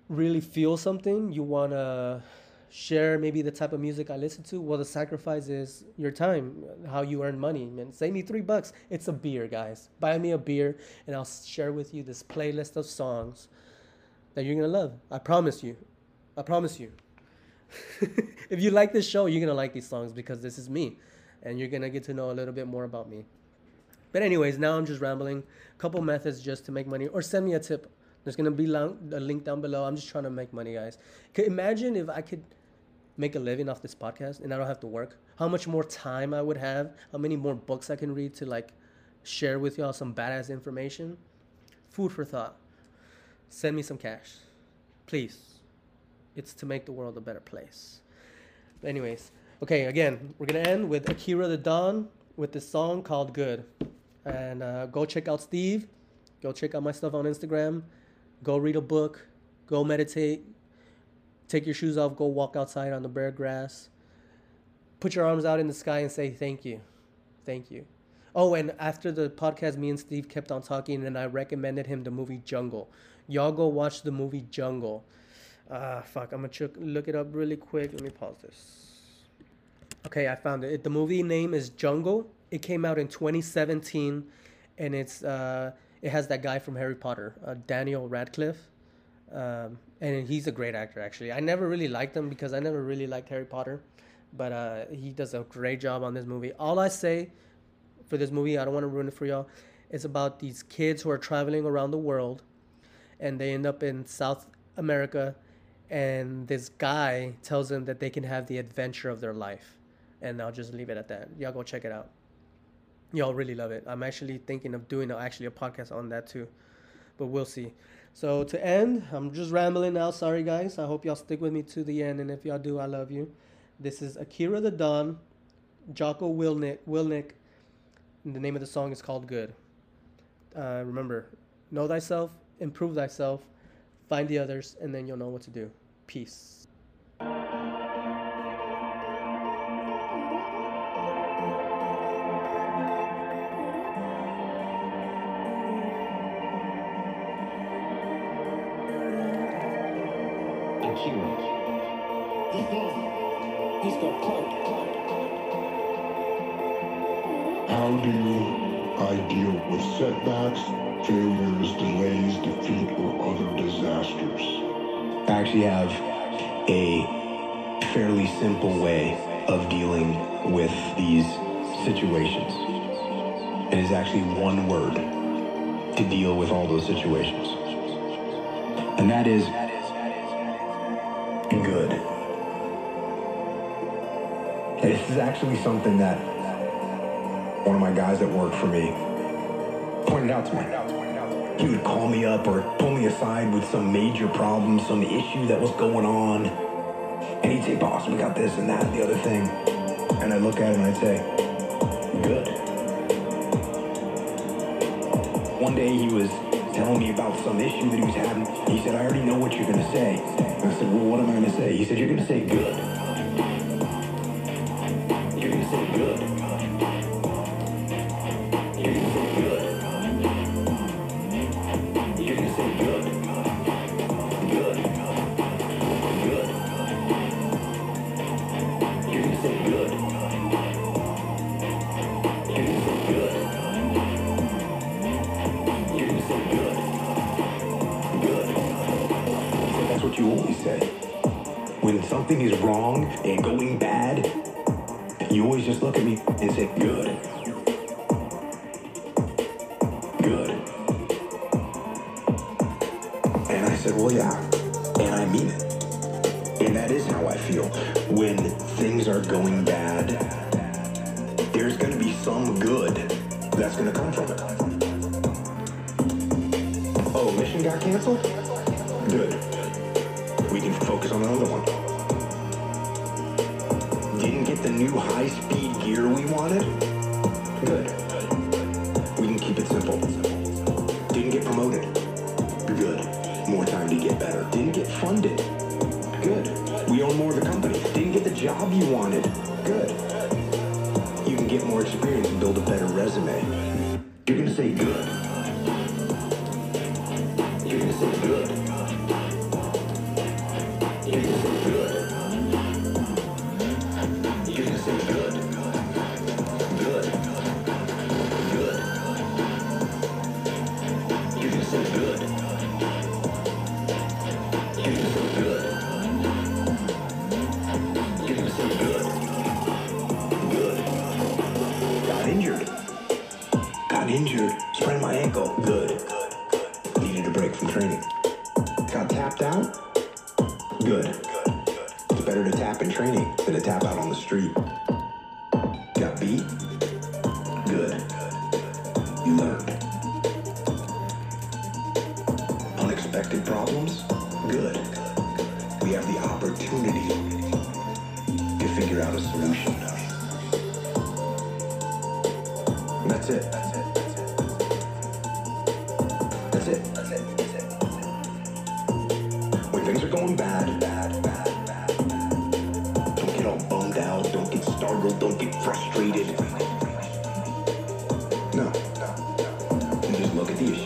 really feel something, you want to share maybe the type of music I listen to. Well, the sacrifice is your time, how you earn money. Man, save me three bucks. It's a beer, guys. Buy me a beer, and I'll share with you this playlist of songs that you're gonna love. I promise you. I promise you. if you like this show, you're gonna like these songs because this is me, and you're gonna get to know a little bit more about me. But anyways, now I'm just rambling. A couple methods just to make money, or send me a tip. There's gonna be a link down below. I'm just trying to make money, guys. Imagine if I could make a living off this podcast and I don't have to work, how much more time I would have, how many more books I can read to like share with y'all some badass information. Food for thought. Send me some cash. Please. It's to make the world a better place. But anyways, okay, again, we're gonna end with Akira the Don with this song called Good. And uh, go check out Steve. Go check out my stuff on Instagram. Go read a book. Go meditate Take your shoes off, go walk outside on the bare grass. Put your arms out in the sky and say thank you. Thank you. Oh, and after the podcast, me and Steve kept on talking, and I recommended him the movie Jungle. Y'all go watch the movie Jungle. Ah, uh, fuck. I'm gonna ch- look it up really quick. Let me pause this. Okay, I found it. The movie name is Jungle. It came out in 2017, and it's uh, it has that guy from Harry Potter, uh, Daniel Radcliffe. Um, and he's a great actor actually. I never really liked him because I never really liked Harry Potter, but uh, he does a great job on this movie. All I say for this movie, I don't want to ruin it for y'all. It's about these kids who are traveling around the world, and they end up in South America, and this guy tells them that they can have the adventure of their life, and I'll just leave it at that. Y'all go check it out. Y'all really love it. I'm actually thinking of doing actually a podcast on that too, but we'll see. So to end, I'm just rambling now. Sorry, guys. I hope y'all stick with me to the end, and if y'all do, I love you. This is Akira the Don, Jocko. Willink. And the name of the song is called Good. Uh, remember, know thyself, improve thyself, find the others, and then you'll know what to do. Peace. Actually have a fairly simple way of dealing with these situations. It is actually one word to deal with all those situations. And that is good. This is actually something that one of my guys that worked for me pointed out to me. He would call me up or pull me aside with some major problem, some issue that was going on. And he'd say, boss, we got this and that and the other thing. And I'd look at him and I'd say, good. One day he was telling me about some issue that he was having. He said, I already know what you're going to say. I said, well, what am I going to say? He said, you're going to say good. That's it. That's it. That's it. That's it. That's it. When things are going bad, bad, bad, bad, don't get all bummed out. Don't get startled. Don't get frustrated. No. Just look at the issue.